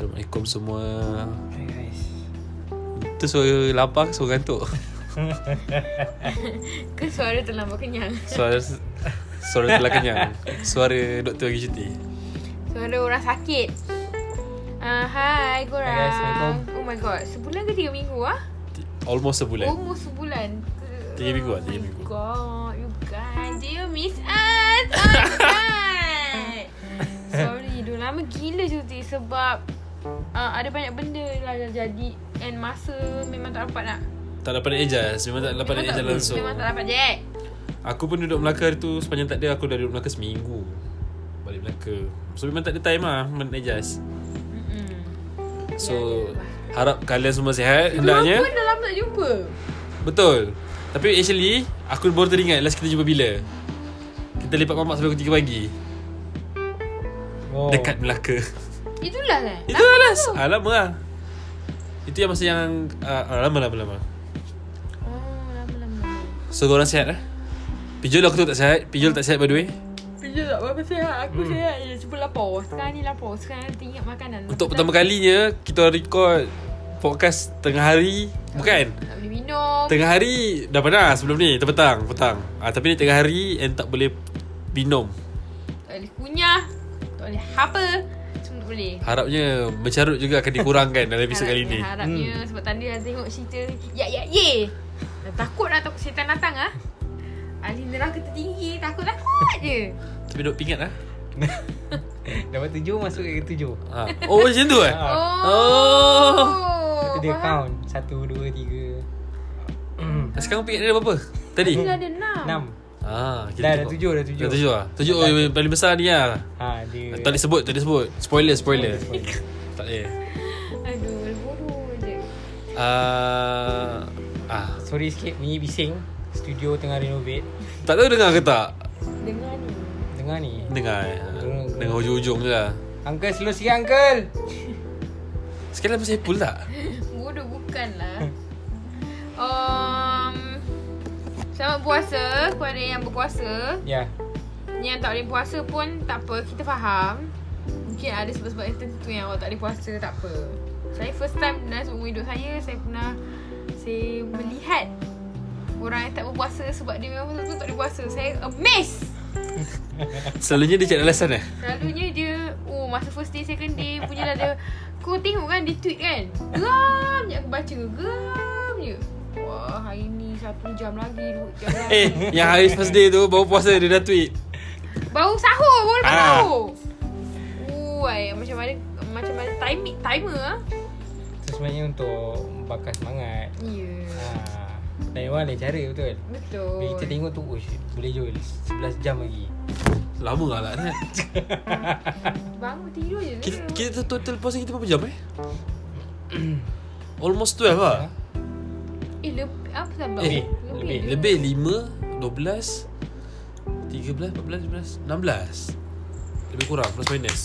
Assalamualaikum semua. Hai guys. Itu suara lapar ke suara gantuk? Ke suara terlambat kenyang Suara Suara telah kenyang. Suara doktor lagi cuti. Suara orang sakit. Uh, Hai korang. Hai guys, Assalamualaikum. Oh my god. Sebulan ke tiga minggu ah? Almost sebulan. Almost sebulan Ke- Tiga minggu ah, tiga Oh my minggu. God. You guys Do you miss us? Oh my god. Sorry Dah lama gila cuti Sebab uh, Ada banyak benda lah yang jadi. And masa Memang tak dapat nak. Tak dapat nak adjust. Memang tak dapat nak adjust langsung. Memang tak dapat je Aku pun duduk Melaka hari tu Sepanjang tak ada Aku dah duduk Melaka seminggu. Balik Melaka. So memang tak ada time lah Nak adjust. Mm-mm. So Ya, Harap kalian semua sihat Hendaknya. pun dah lama tak jumpa. Betul. Tapi actually Aku baru teringat Last kita jumpa bila? Kita lipat mamak sampai pukul 3 pagi. Oh. Dekat Melaka Itulah kan Itu lah. last ah, Lama lah. Itu yang masa yang uh, Lama lama lama. Oh lama-lama So korang sihat lah Pijol aku tu tak sihat. Pijol tak sihat by the way. Pijak tak apa sihat. Aku hmm. sihat je. Cuba lapar Sekarang ni lapar Sekarang nanti ingat makanan. Untuk pertama kalinya Kita record Podcast tengah hari. Bukan? Tak boleh minum. Tengah hari. Dah panas sebelum ni. Terpetang Petang. Ah, Tapi ni tengah hari And tak boleh Minum. Tak boleh kunyah. Tak boleh apa Semua boleh? Harapnya Mencarut juga akan dikurangkan Dalam episod kali ni Harapnya hmm. Sebab tadi dah tengok cerita Ya ya ye. Dah takut dah takut setan datang ah. Ahli neraka tertinggi Takut-takut je. Tapi duk pingat lah Dapat tujuh masuk ke tujuh? Ha. Oh macam tu eh? Ah. Oh. Itu dia faham. count. Satu, dua, tiga. Sekarang pingat dia berapa Tadi? Dia ada enam. Enam Ah, Dah, dah tujuh, dah tujuh. Dah tujuh lah. Tujuh oh, yang paling besar ni lah. Ha dia Tak boleh sebut Tak boleh sebut. Spoiler spoiler. Spoiler. Tak boleh. Aduh bodoh je. Ah, ah, Sorry sikit Bunyi bising. Studio tengah renovate. Tak tahu dengar ke tak? Dengar ni. Dengar ni. Dengar eh. Dengar. Dengar. hujung-hujung je lah. Uncle slow sikit uncle. Sekali pasal Apple tak? Bodoh bukan lah. Um, Selamat puasa Kepada yang berpuasa Ya. Yang tak boleh puasa pun Tak apa Kita faham. Mungkin ada sebab-sebab yang tertentu Yang awak tak boleh puasa Tak apa. Saya first time Dalam seumur hidup saya Saya pernah Saya melihat Orang yang tak berpuasa Sebab dia memang betul-betul tak boleh puasa. Saya amazed. Selalunya dia cari alasan eh? Selalunya dia Oh masa first day second day Punya lah dia Kau tengok kan dia tweet kan? Geram je aku baca Geram je. Wah hari ni Satu jam lagi Dua jam lagi. Eh Yang hari first day tu Baru puasa dia dah tweet. Baru sahur Baru lepas Ah. sahur. Uai Macam mana Macam mana timing Timer ah. Itu sebenarnya untuk Bakar semangat. Ya. Ha. Dan orang lain cara betul? Betul. Bila kita tengok tu Uish, Boleh Jul 11 jam lagi. Lama lah lah. Bangun tidur je. Kita, lah. kita total puasa kita berapa jam eh? Almost 12 lah Eh lebih Apa Eh, lebih. je. Lebih. 5 12 13 14 15 16 Lebih kurang plus minus.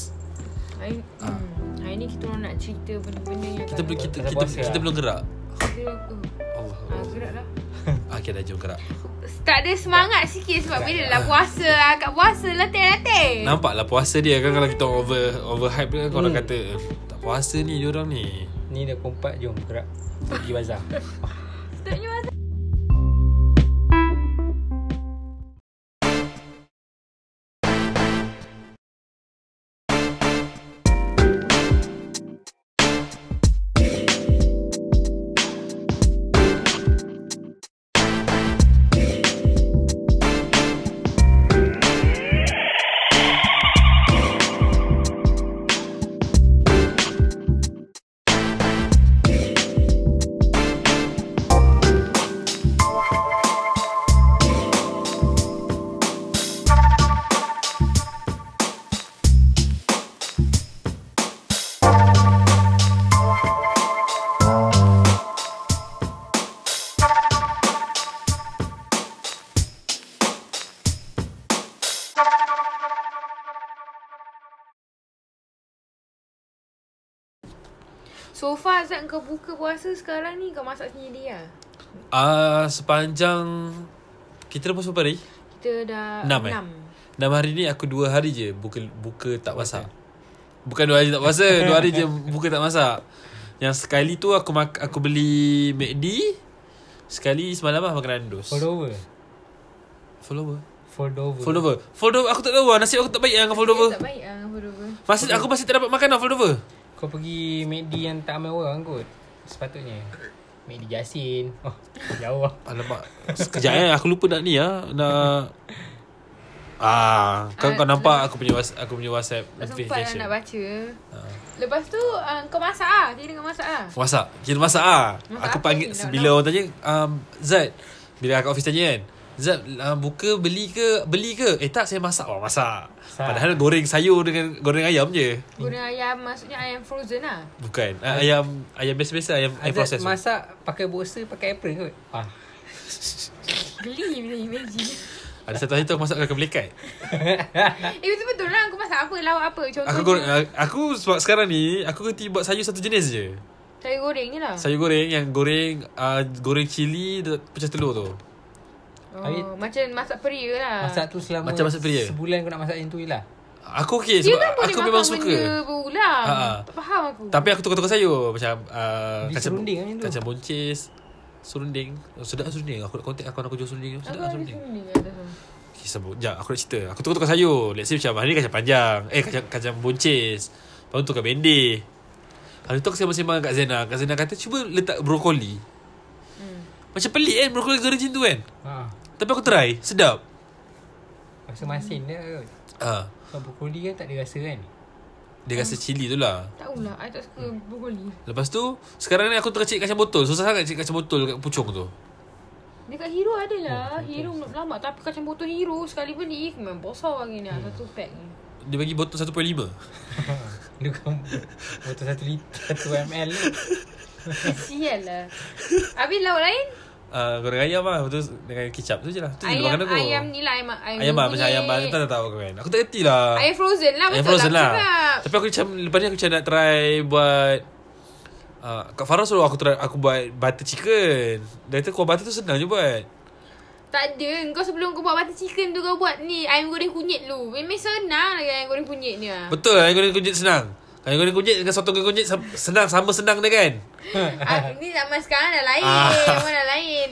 Hari, Ah. hmm, hari ni kita orang nak cerita benda-benda yang Kita belum kita Pasal kita, puasa kita, lah. belum gerak. Kita, uh, Allah ah, gerak lah. Ah, Okay dah jom gerak. Tak ada semangat sikit sebab bila lah puasa lah Kat puasa latih-latih. Nampak lah puasa dia kan Kalau kita over over hype kan Korang Hmm. kata "Eh, Tak puasa ni diorang ni. Ni dah kompak Jom gerak. Pergi bazar Sepatutnya masa So far Azad kau buka puasa sekarang ni kau masak sendiri lah? Ah Sepanjang Kita dah puasa berapa hari? Kita dah Enam, eh? enam. Enam hari ni aku dua hari je Buka buka tak masak. Bukan dua hari tak puasa Dua hari je buka tak masak. Yang sekali tu aku mak- aku beli McD Sekali semalam lah makan Nandos. Follower Fold over. Fold over. Fold over. Aku tak tahu lah Nasib aku tak baik lah dengan fold over. Tak baik lah dengan fold over. Masih, Aku masih tak dapat makan lah fold over Kau pergi McD yang tak ramai orang kot. Sepatutnya. McD Jasin. Oh, jauh lah. Alamak Sekejap eh Aku lupa nak ni lah Nak Ah, kau, kau Ah, nampak aku punya was, aku punya WhatsApp Tak sempat lah notification. nak baca Ha. Lepas tu uh, kau masak lah Dia dengan masak lah Masak Kira masak ah. Aku panggil Bila orang tanya um, Zat Bila kat office tanya kan Zat uh, buka beli ke Beli ke? Eh tak saya masak. Oh masak. Masak. Padahal goreng sayur Dengan goreng ayam je. Guna ayam Maksudnya ayam frozen lah. Bukan. Uh, Ayam Ayam biasa-biasa Ayam, ayam proses. masak pakai boxer, pakai apron kot. Ah. Geli bila imagine. Ada satu hari tu aku masak Aku melekat Eh betul-betul lah Kau masak apa Lauk apa. Contohnya Aku goreng uh, Aku sebab sekarang ni Aku kerti buat sayur satu jenis je. Sayur goreng je lah. Sayur goreng Yang goreng uh, Goreng cili Pecah telur tu oh, Habis- Macam masak peria lah. Masak tu selama Macam masak peria. Sebulan kau nak masak yang tu je lah. Aku okey Dia Sebab kan boleh aku memang suka. berulang. Ha, ha. Tak faham aku. Tapi aku tukar-tukar sayur Macam uh, Dia kacang, serunding tu. kacang boncis Serunding. Oh, Sedap lah serunding. Aku nak kontak aku Aku jual serunding. Aku Sedap lah ada serunding. tu? Okay, sebut, Sekejap aku nak cerita. Aku tukar-tukar sayur. Let's say macam Hari ni kacang panjang. Eh kacang, kacang boncis. Lepas tu tukar bendi Hari tu aku sembang-sembang kat Zena. Kak Zena kata Cuba letak brokoli. Hmm. Macam pelik kan Brokoli goreng macam tu kan? Ha. Tapi aku try. Sedap. Rasa masin dia kot. ha. Kalau brokoli kan tak ada rasa kan. Dia rasa cili tu lah. Tak tahulah I tak suka brokoli. Lepas tu Sekarang ni aku tengah cari kacang botol. Susah sangat cari kacang botol Kat pucung tu. Dekat Hero ada lah. Hero belum lama. Tapi kacang botol Hero Sekali beli Memang besar lagi ni. Hmm. Satu pack ni. Dia bagi botol 1.5 Dia kan botol 1 liter 1 ml. Sial lah. Habis lauk lain uh, Goreng ayam lah. Tu dengan kicap tu je lah. Tu Ayam makanan aku ayam ni lah Ayam, ayam, Ayam lah. Macam ayam lah Tak tahu tahu aku kan. Aku tak kerti lah. Ayam frozen lah Ayam Betul frozen lah, lah. Tapi aku macam Lepas ni aku macam nak try Buat uh, Kak Farah suruh aku try Aku buat butter chicken. Dia kata kuah butter tu senang je buat. Tak ada. Kau sebelum kau buat butter chicken tu Kau buat ni Ayam goreng kunyit lu. Memang senang lagi Ayam goreng kunyit ni lah Betul ayam goreng kunyit senang Ayam goreng kunyit dengan sotong goreng kunyit Senang Sama senang dia kan ah, Ni zaman sekarang dah lain Ah. Zaman dah lain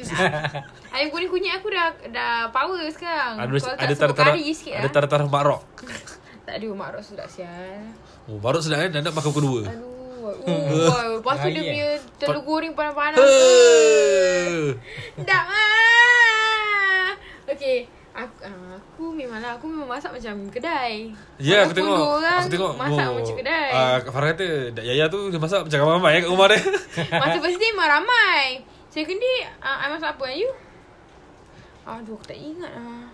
Ayam goreng kunyit aku dah Dah power sekarang Ada Kau ada sikit Ada lah tarah-tarah makrok Tak ada mak rok sedap sial Oh makrok sedap kan Dah nak makan kedua Aduh Oh, lepas tu dia punya telur goreng panas-panas. Tak ah. Okay. Aku, ah, aku memanglah aku memang masak macam kedai. Ya aku Walaupun tengok orang Aku tengok masak macam kedai. uh, Kak Farah kata Dak Yaya tu Dia masak macam ramai-ramai kat rumah dia Masa first day memang ramai. Second day, uh, I masak apa you? Aduh, aku tak ingat lah.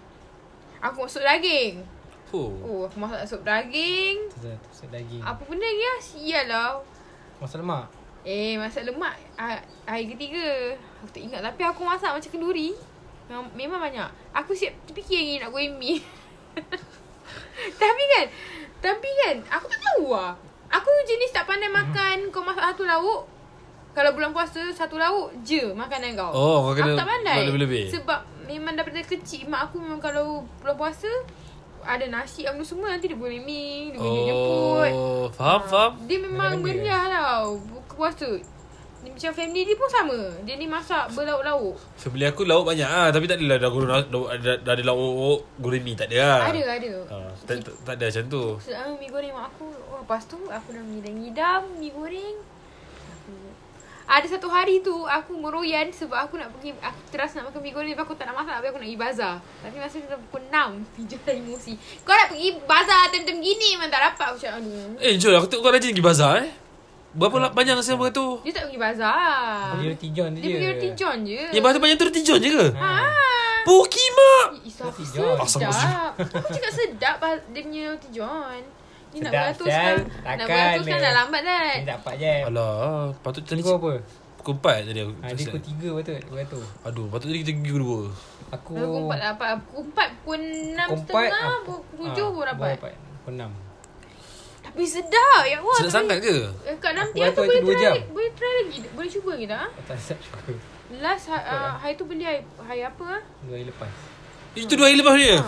Aku masak daging. oh. Oh, aku masak sup daging. Tu daging. Apa benda lagi lah? Sial lah. Masak lemak. Eh, masak lemak ah, hari ketiga. Aku tak ingat. Tapi aku masak macam kenduri. Memang, memang banyak. Aku siap terfikir lagi nak goreng mi. tapi kan, tapi kan, aku tak tahu lah. Aku jenis tak pandai makan kau masak satu lauk. Kalau bulan puasa, satu lauk je makanan kau. Oh, kau kena Aku tak pandai. lebih-lebih. Sebab memang daripada kecil, mak aku memang kalau bulan puasa, ada nasi apa semua nanti dia boleh mi, dia boleh jemput. Oh Faham faham Dia memang meriah tau Buka puasa macam family dia pun sama. Dia ni masak berlauk-lauk. Family aku lauk banyak ah. Tapi tak adalah dah goreng dah, dah, dah ada lauk goreng mi tak ada lah Ada ada. Ah, tak, tak, tak ada macam tu. Sedang mi goreng mak aku. Oh, Lepas tu aku dah ngidam-ngidam Mi goreng. Aku, Ada satu hari tu Aku meroyan Sebab aku nak pergi Aku teras nak makan mi goreng Tapi aku tak nak masak Tapi aku nak pergi bazar. Tapi masa tu dah pukul 6 Pijak dah emosi. Kau nak pergi bazar Time-time gini Memang tak dapat. Aku cakap aduh. Eh Jol aku tengok kau rajin pergi bazar eh Berapa lah panjang siapa tu Dia tak pergi bazar Pergi roti john tu Dia je. pergi roti john je Yang bahasa panjang tu roti john je ke Ha. Pukimak Isa Roti aku John. Asam sedap. Aku cakap sedap dia punya roti john. Ni nak beratus kan. Nak beratus kan dah lambat dah. Ni dapat je. Alah Patut tadi Kau apa? Pukul 4 tadi aku Ha, dia pukul 3 patut. Beratus. Aduh patut tadi kita pergi kedua Aku Pukul empat dapat. Pukul empat pukul enam Pukul setengah. ah, Pukul ah, tujuh pun dapat. Pukul 6. Tapi sedap. Ya Allah. Sedap sangat ke Eh, Kat nanti Aku aku boleh try. jam. Boleh try lagi. Boleh cuba lagi tak? ah? Tak sedap cukup. Last ha- ah, hari tu beli hari, hari apa ah? Dua hari lepas. Itu dua hari lepas dia Ha.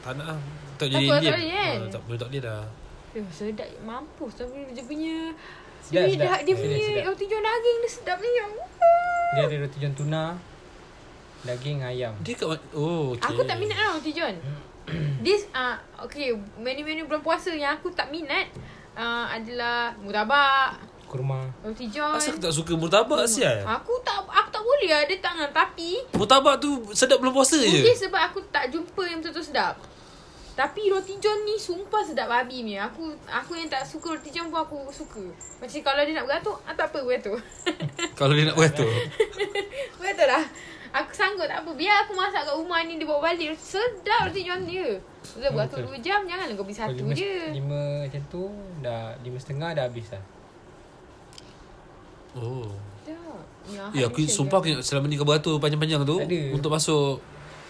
Tak nak lah Tak jadi apa, tak boleh kan? Ah, Tak boleh tak boleh dah Eh, sedap mampus tapi dia punya Sedap, dia, sedap. dah- dia Sedap, punya sedap. roti john daging dia sedap ni. Ya. Dia ada roti john tuna, daging ayam. Dia kat? Oh, okay. Aku tak minat lah roti john. This uh, okay, menu-menu bulan puasa yang aku tak minat uh, adalah murtabak, Kurma. roti john. Asal aku tak suka murtabak sial? Aku tak aku tak boleh ada tangan tapi Murtabak tu sedap belum puasa mungkin je. sebab aku tak jumpa yang betul-betul sedap. Tapi roti john ni sumpah sedap babi ni. Aku aku yang tak suka roti john pun aku suka. Macam kalau dia nak beratur, ah, tak apa beratur. Kalau dia nak beratur. Betul lah Aku sanggup tak apa Biar aku masak kat rumah ni Dia bawa balik Sedap roti john dia Dia buat tu Betul. 2 jam Janganlah kau beli satu lima, je Lima macam tu, dah lima setengah dah habis lah. Oh. Ya, Ya, aku sumpah aku ingat selama ni kau beratur panjang-panjang tu ada. untuk masuk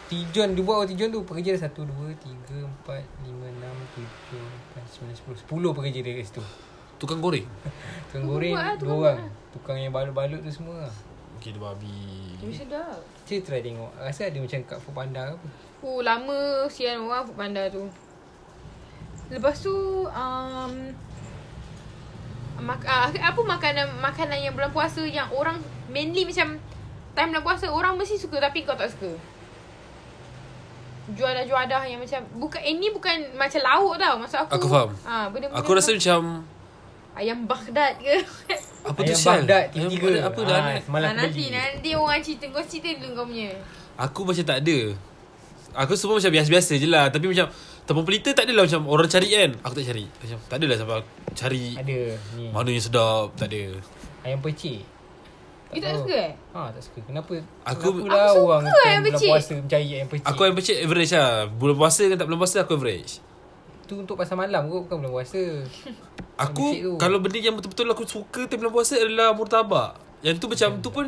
Tijon, dia buat roti john tu pekerja dah 1, 2, 3, 4, 5, 6, 7, 8, 9, 10 10 pekerja dia kat situ tukang goreng. Tukang goreng lah, dua tukang orang lah. Tukang yang balut-balut tu semua Okay, dia babi. Tapi sedap Kita try tengok Rasa ada macam kat Food Panda ke apa Oh lama Sian orang Food Panda tu Lepas tu um, mak, uh, Apa makanan Makanan yang bulan puasa Yang orang Mainly macam Time bulan puasa Orang mesti suka Tapi kau tak suka Juadah-juadah yang macam bukan eh, ni bukan macam lauk tau maksud aku. Aku faham. Ah, benda-benda Aku rasa macam ayam Baghdad ke. apa tu Ayam sial? Baghdad Ayam tiga-tiga Baghdad apa dah Ah, nak? Semalam ah, aku nanti beli nanti orang cerita kau cerita dulu kau punya. Aku macam tak ada. Aku semua macam biasa-biasa je lah Tapi macam Tepung pelita tak adalah macam Orang cari kan Aku tak cari Macam tak adalah sampai aku cari Ada ni Mana yang sedap Tak ada Ayam pecik You tak tahu. suka eh? Ha tak suka Kenapa Aku- Kenapa lah Aku suka orang ayam bulan pecik. puasa Mencari ayam pecik Aku yang pecik average lah Bulan puasa kan tak bulan puasa Aku average Tu untuk pasal malam kot Bukan bulan puasa Aku. Kalau benda yang betul-betul aku suka Time bulan puasa adalah Murtabak. Yang tu macam tu pun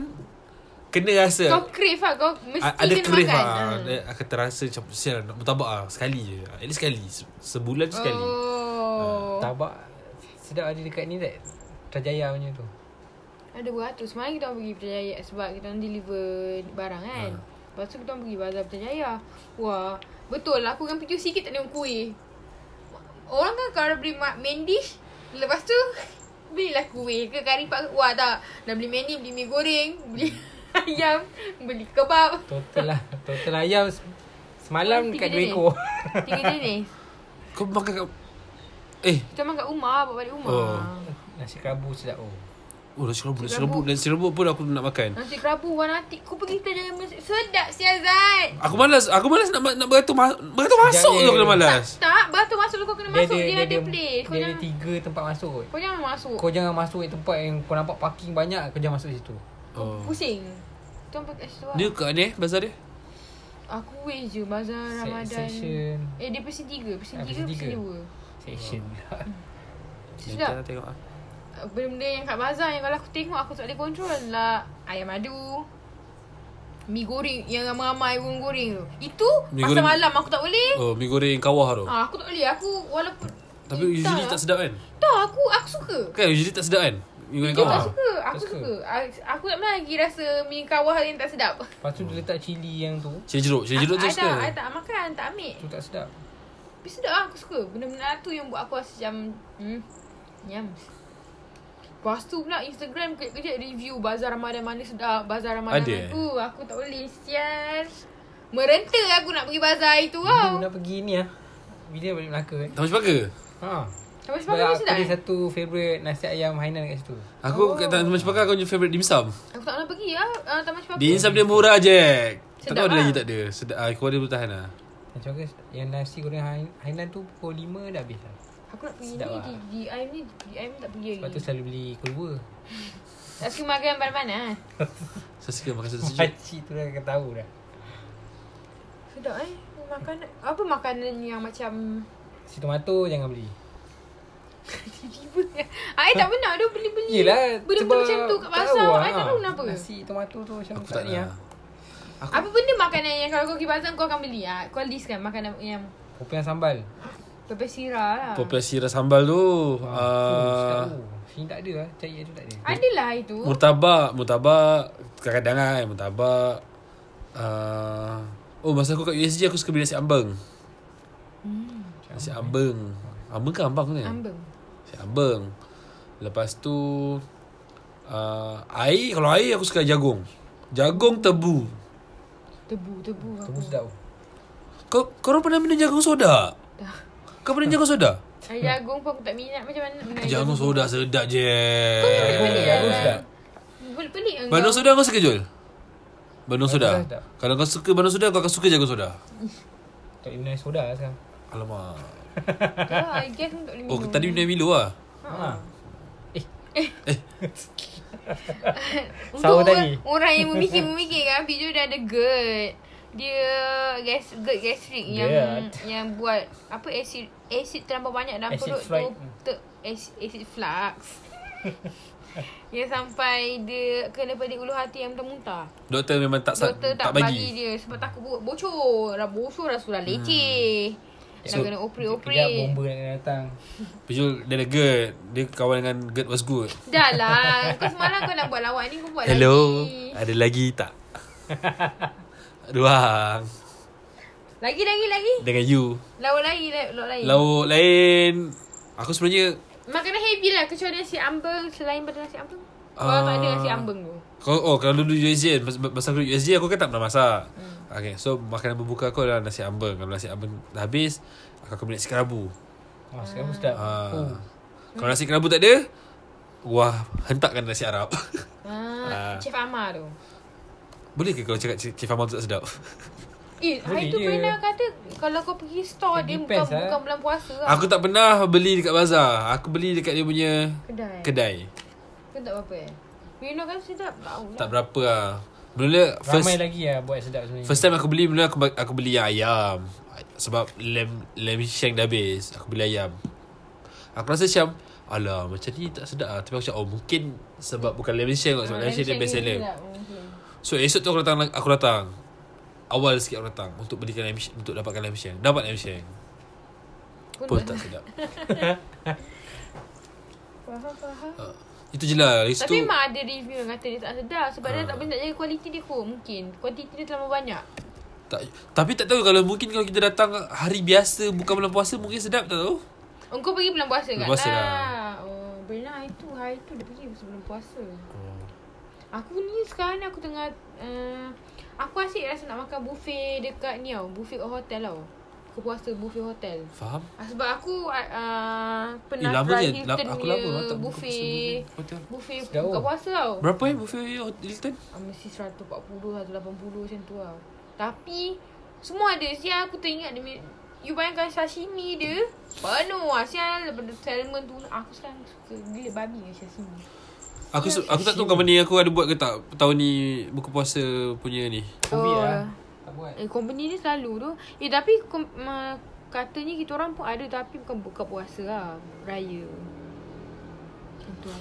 Kena rasa. Kau crave lah Kau mesti A- Ada kena crave makan. lah. Ah. Ada- Akan terasa macam Sial nak murtabak lah Sekali je. At least sekali. Se- Sebulan tu sekali. Oh. Tabak Sedap ada dekat ni tak Trajaya punya tu. Ada beratus. Semalam kita orang pergi Putrajaya Sebab kita orang deliver barang kan? Ha. Lepas tu kita orang pergi Bazar Putrajaya Wah Betul lah. Aku kan pikir sikit tak tengok kuih. Orang kan kalau beli ma- main dish Lepas tu Belilah kuih ke kari pak Wah tak. Dah beli main dish Beli mi goreng Beli ayam Beli kebab. Total lah. Total ayam se- Semalam Tiga dekat dua Tiga jenis. Kau makan kat Eh. Kita makan kat rumah Bawa balik rumah. Oh. Nasi kerabu sedap oh Oh nasi rebuk Nasi rebuk Nasi rebuk pun aku nak makan. Nasi kerabu warna hati. Kau pergi Putrajaya Sedap sial Zat. Aku malas Aku malas nak nak beratur ma- Beratur masuk je. dah malas? Tak, tak batu masuk tu kau kena masuk? Dia, ada, place. Kau Dia ada jangan tiga tempat masuk Kau jangan masuk. Kau jangan masuk tempat yang kau nampak parking banyak Kau jangan masuk situ. Oh. Pusing? Tuan pakai situ lah Dia kat ni Bazar dia? Aku wish je Bazar Se- Ramadan. Section Eh dia pesen tiga. Pesen Ah, tiga pesen dua? Section Sedap. tengok ah. Benda-benda yang kat bazar Yang kalau aku tengok Aku tak boleh control. Lah Ayam madu Mi goreng Yang ramai-ramai orang goreng tu. Itu Mi Pasal goreng- malam aku tak boleh. Oh mi goreng kawah tu? Ah, Aku tak boleh. Aku walaupun Tapi Eh, usually tak sedap kan? Tak aku Aku suka. Kan usually tak sedap kan? Mi goreng Aku kawah? suka Aku Tak suka. suka. Aku, aku tak pernah lagi rasa Mi kawah yang tak sedap. Lepas tu dia letak cili yang tu. Cili jeruk Cili jeruk tu I, I tak, I suka tak makan Tak ambil. Tu tak sedap. Tapi sedap lah aku suka. Benda-benda tu yang buat aku rasa macam hmm, Nyam Lepas tu pula Instagram kejap-kejap review Bazar Ramadan mana sedap Bazar Ramadan Ada, mana eh? tu. Aku tak boleh Sial. Merenta aku nak pergi bazar itu Bila tau nak pergi ni lah Bila balik Melaka kan Taman Sepaka Ha. Sampai Sebab sebab aku sedap ada eh? satu favourite nasi ayam Hainan kat situ. Aku Oh. kat Taman Sepaka Aku punya favourite dimsum Aku tak pernah pergi lah uh, Taman Cepaka Dimsum dia murah je Tak Sedap tahu ada lah. lagi tak ada. Sedap ah, Kau ada bertahan lah. Macam mana yang nasi goreng Hai- Hainan tu pukul 5 dah habis lah Aku nak pergi Sedap ni lah. di, di IM ni Di IM tak pergi tu lagi selalu beli kurwa Tak suka makan panas-panas Saya suka makan sejuk Pakcik tu dah akan tahu dah. Sedap eh Makanan. Apa makanan yang macam Si tomato jangan beli. Tiba-tiba. I tak pernah tu beli-beli. Yelah Benda-benda macam tu kat pasar I tak tahu kenapa. Nasi tomato tu macam Aku tak ni lah nak Aku Apa benda makanan yang kalau kau pergi pasar kau akan beli? Ah? Kau list kan makanan yang Popiah sambal pepes sirah lah. Popiah sirah sambal tu ah, tu. Sini tak ada lah Cari tu tak ada Adalah itu. Murtabak Murtabak Kadang-kadang kan Murtabak uh, Oh masa aku kat USG Aku suka beli nasi ambeng Hmm. Nasi ambeng Ambeng ke ambang ni? Ambeng. Si ambeng. Lepas tu uh, air kalau air aku suka jagung. Jagung tebu. Tebu, tebu. Tebu sedap Kau kau orang pernah minum jagung soda? Dah. Kau pernah jagung soda? Jagung pun aku tak minat macam mana. air Jagung soda sedap je. pelik Jagung lah. sedap Boleh pelik kan Bandung kau? soda kau suka Jul? Bandung soda. Kalau kau suka bandung soda kau akan suka jagung soda. Tak minum soda lah sekarang Alamak. Ya, I guess boleh Oh minum. tadi minum Milo lah. Ha. Untuk Sahur orang, tadi. orang yang memikir-memikir kan Piju dah ada GERD Dia gas GERD gastrik yang GERD. yang buat apa acid acid terlampau banyak dalam Acid perut flight. tu ter, acid, acid flux. yang sampai dia kena pedik ulu hati yang muntah-muntah. Doktor memang tak Doktor tak, tak bagi. bagi. dia sebab takut bo- bocor. Dah bocor dah sudah leceh. Dah So, kena Kejap operate-operate. bomba nak kena datang Pijul dia ada GERD. Dia kawan dengan GERD was good. Dah lah. Kau semalam kau nak buat lawak ni kau buat Hello. lagi. Ada lagi tak? Ruang. Lagi lagi lagi. Dengan you. Lauk lagi lauk lain. Lauk lain. Aku sebenarnya Makanan heavy lah kecuali nasi ambeng selain pada nasi ambeng. Kau Ah. tak ada nasi ambeng tu. Kau oh kalau dulu USJ mas- masa aku USJ aku kan tak pernah masak. Hmm. Okay, so makanan berbuka aku adalah nasi ambeng. Kalau nasi ambeng dah habis, aku akan beli nasi kerabu. Wah sekarang pun sedap Ah. Oh. Kalau nasi kerabu tak ada, wah hentakkan nasi Arab. Ah, Chef Amar tu. Boleh ke kau cakap Cik Famal tu tak sedap? Eh, hari tu pernah kata kalau kau pergi store dia bukan lah. bukan bulan puasa lah. Aku tak pernah beli dekat bazar. Aku beli dekat dia punya kedai. kedai. Kau tak apa-apa eh. Know kan sedap tahu lah. Tak berapa lah. Mula first Ramai lagi lah buat sedap sebenarnya first time aku beli mula aku aku beli yang ayam. Sebab lem lem shank dah habis. Aku beli ayam. Aku rasa macam Alah macam ni tak sedap lah Tapi aku cakap Oh mungkin Sebab bukan lemon shank kot Sebab Ah, lemon shank dia best seller. So esok tu aku datang Aku datang Awal sikit aku datang Untuk belikan shank Untuk dapatkan lemon shank Dapat lemon shank Pun tak sedap Faham, faham. uh, Itu je lah Lepas tu Tapi memang ada review yang kata dia tak sedap Sebab dia Ah. tak nak jaga kualiti dia kot Mungkin Kuantiti dia terlalu banyak tak, Tapi tak tahu Kalau mungkin Kalau kita datang Hari biasa Bukan bulan puasa Mungkin sedap tak tahu Oh, kau pergi bulan puasa Bulan kan? puasa lah. Oh, benar itu. Hari tu dia pergi sebelum puasa. Aku ni sekarang ni aku tengah... Uh, aku asyik rasa nak makan buffet dekat ni tau. Buffet kat hotel tau. Aku puasa buffet hotel. Faham? Ah, sebab aku uh, Eh pernah lama try je Hilton Aku punya lama lah tak buka buffet. puasa hotel. Buffet Sedap buka puasa tau. Berapa eh buffet Hilton? Ah, mesti 140, 180 macam tu lah. Tapi semua ada. Sial aku teringat dia You bayangkan sashimi dia Penuh lah Sial daripada salmon tu Aku sekarang suka Gila babi dengan sashimi Aku su- aku tak tahu company aku ada buat ke tak tahun ni buka puasa punya ni. Covid Oh. lah Tak buat Eh company ni selalu tu Eh tapi kom, ma, Katanya kita orang pun ada Tapi bukan buka puasa lah Raya lah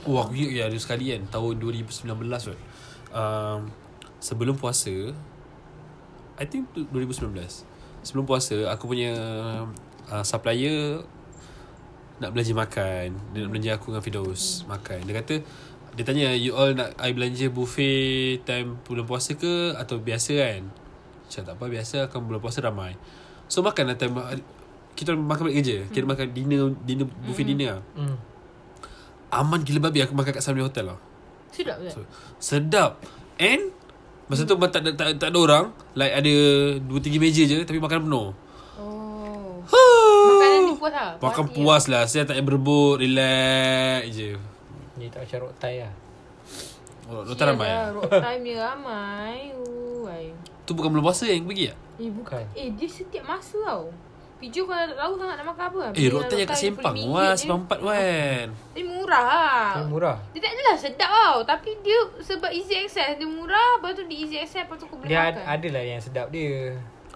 Oh aku ingat ya, ada sekali kan tahun 2019 kot. Um, sebelum puasa I think tu 2019. Sebelum puasa aku punya uh, supplier nak belanja makan. Dia nak belanja aku dengan Fidaus makan. Dia kata dia tanya you all nak I belanja buffet time bulan puasa ke atau biasa kan? Cakap tak apa biasa akan bulan puasa ramai. So makan lah time kita makan balik kerja. Kita makan dinner dinner buffet dinner lah. hmm. Aman gila babi aku makan kat Samni Hotel lah. Sedap tak? So, sedap. And masa tu tak, tak, tak, tak ada orang, like ada 2 3 meja je tapi makanan penuh. Oh Makanan dia puas lah Makan puas lah. Saya tak payah berebut, relax je. Dia tak macam rok thai lah Oh, lah. Nota ramai. Ah? lah, Rock dia ramai Uai. Tu bukan bulan puasa yang pergi tak? Eh bukan. Eh dia setiap masa tau Piju kalau tak tahu sangat nak makan apa Eh, rotan yang kat Sempang. Wah, Sempang 4 kan. Dia murah lah Dia murah Dia tak adalah sedap tau Tapi dia sebab easy access Dia murah Lepas tu dia easy access Lepas tu kau boleh Dia makan ad, ada lah yang sedap dia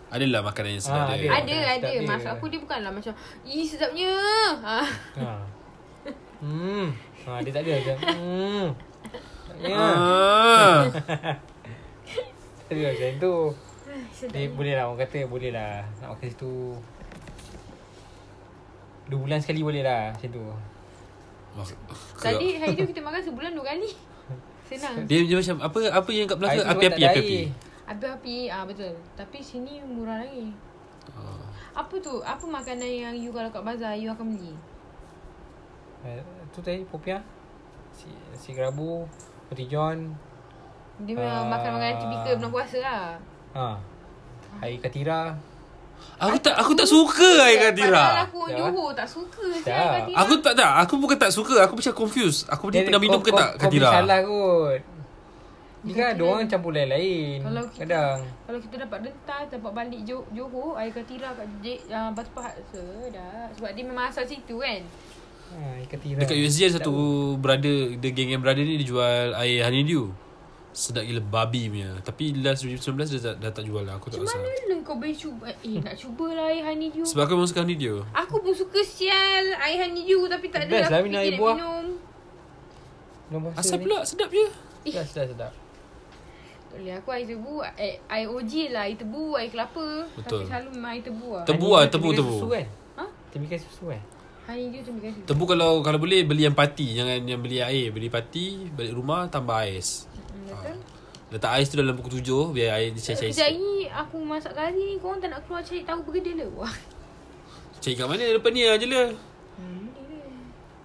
Adalah makanan yang sedap Ah, dia. ada. Ada ada dia. Maksud aku dia bukanlah macam Ih sedapnya ha. ha. Hmm ha, Dia tak ada macam Hmm. Ya Ah. Tak ada macam tu. Dia boleh lah orang kata boleh lah Nak makan situ. Dua bulan sekali boleh lah Macam tu. Mak- Tadi hari tu kita makan sebulan dua kali. Senang. Dia, dia macam apa apa yang kat belakang? Air tu api-api tak ada api-api. air. Api-api ah Betul. Tapi sini murah lagi. Ah. Apa tu? Apa makanan yang you kalau kat bazar You akan beli? Eh, Tu tadi popiah. Si si kerabu, roti john. Dia memang Ah. makan makanan typical bulan puasa lah. Ha. Air katira. Aku tak aku tak suka air Padahal katira. aku orang Ya. Johor tak suka Ya. saya katira. Aku tak tak, aku bukan tak suka, aku macam confused. Aku ni pernah minum ke tak Kau katira? salah kot. Ni kan ada orang campur lain-lain. Kalau kita- Kadang. Kalau kita dapat dentar Dapat balik Johor, Air katira kat uh, Batu Pahat Sedap Sebab dia memang asal situ kan Ha. Dekat USG ada satu brother, the gang yang brother ni dia jual air honeydew. Sedap gila babi punya. Tapi last 2019 dia tak, dah tak jual lah. Aku tak Macam rasa. mana kau boleh cuba Eh nak cubalah air honeydew Sebab aku memang suka honeydew. Aku pun suka sial Air honeydew Tapi tak ada Best lah Aku minum fikir air nak buah. minum Asal ni. pula sedap je. Sedap, sedap, sedap. Tak boleh aku air tebu Air, air OJ lah Air tebu Air kelapa Betul. Tapi selalu memang air tebu lah Tebu lah, tebu, tembikan tebu. Susu kan? Ha? Susu kan? Tu bikin Tebu kalau kalau boleh beli yang pati, jangan yang beli air. Beli pati, balik rumah tambah ais. hmm, Betul Letak ais tu dalam pukul tujuh biar air dia cair-cair Sekejap ni Aku masak kari ni Korang tak nak keluar cari tahu bergedil ke Wah Cari kat mana? Depan ni aja lah. hmm, ni dia.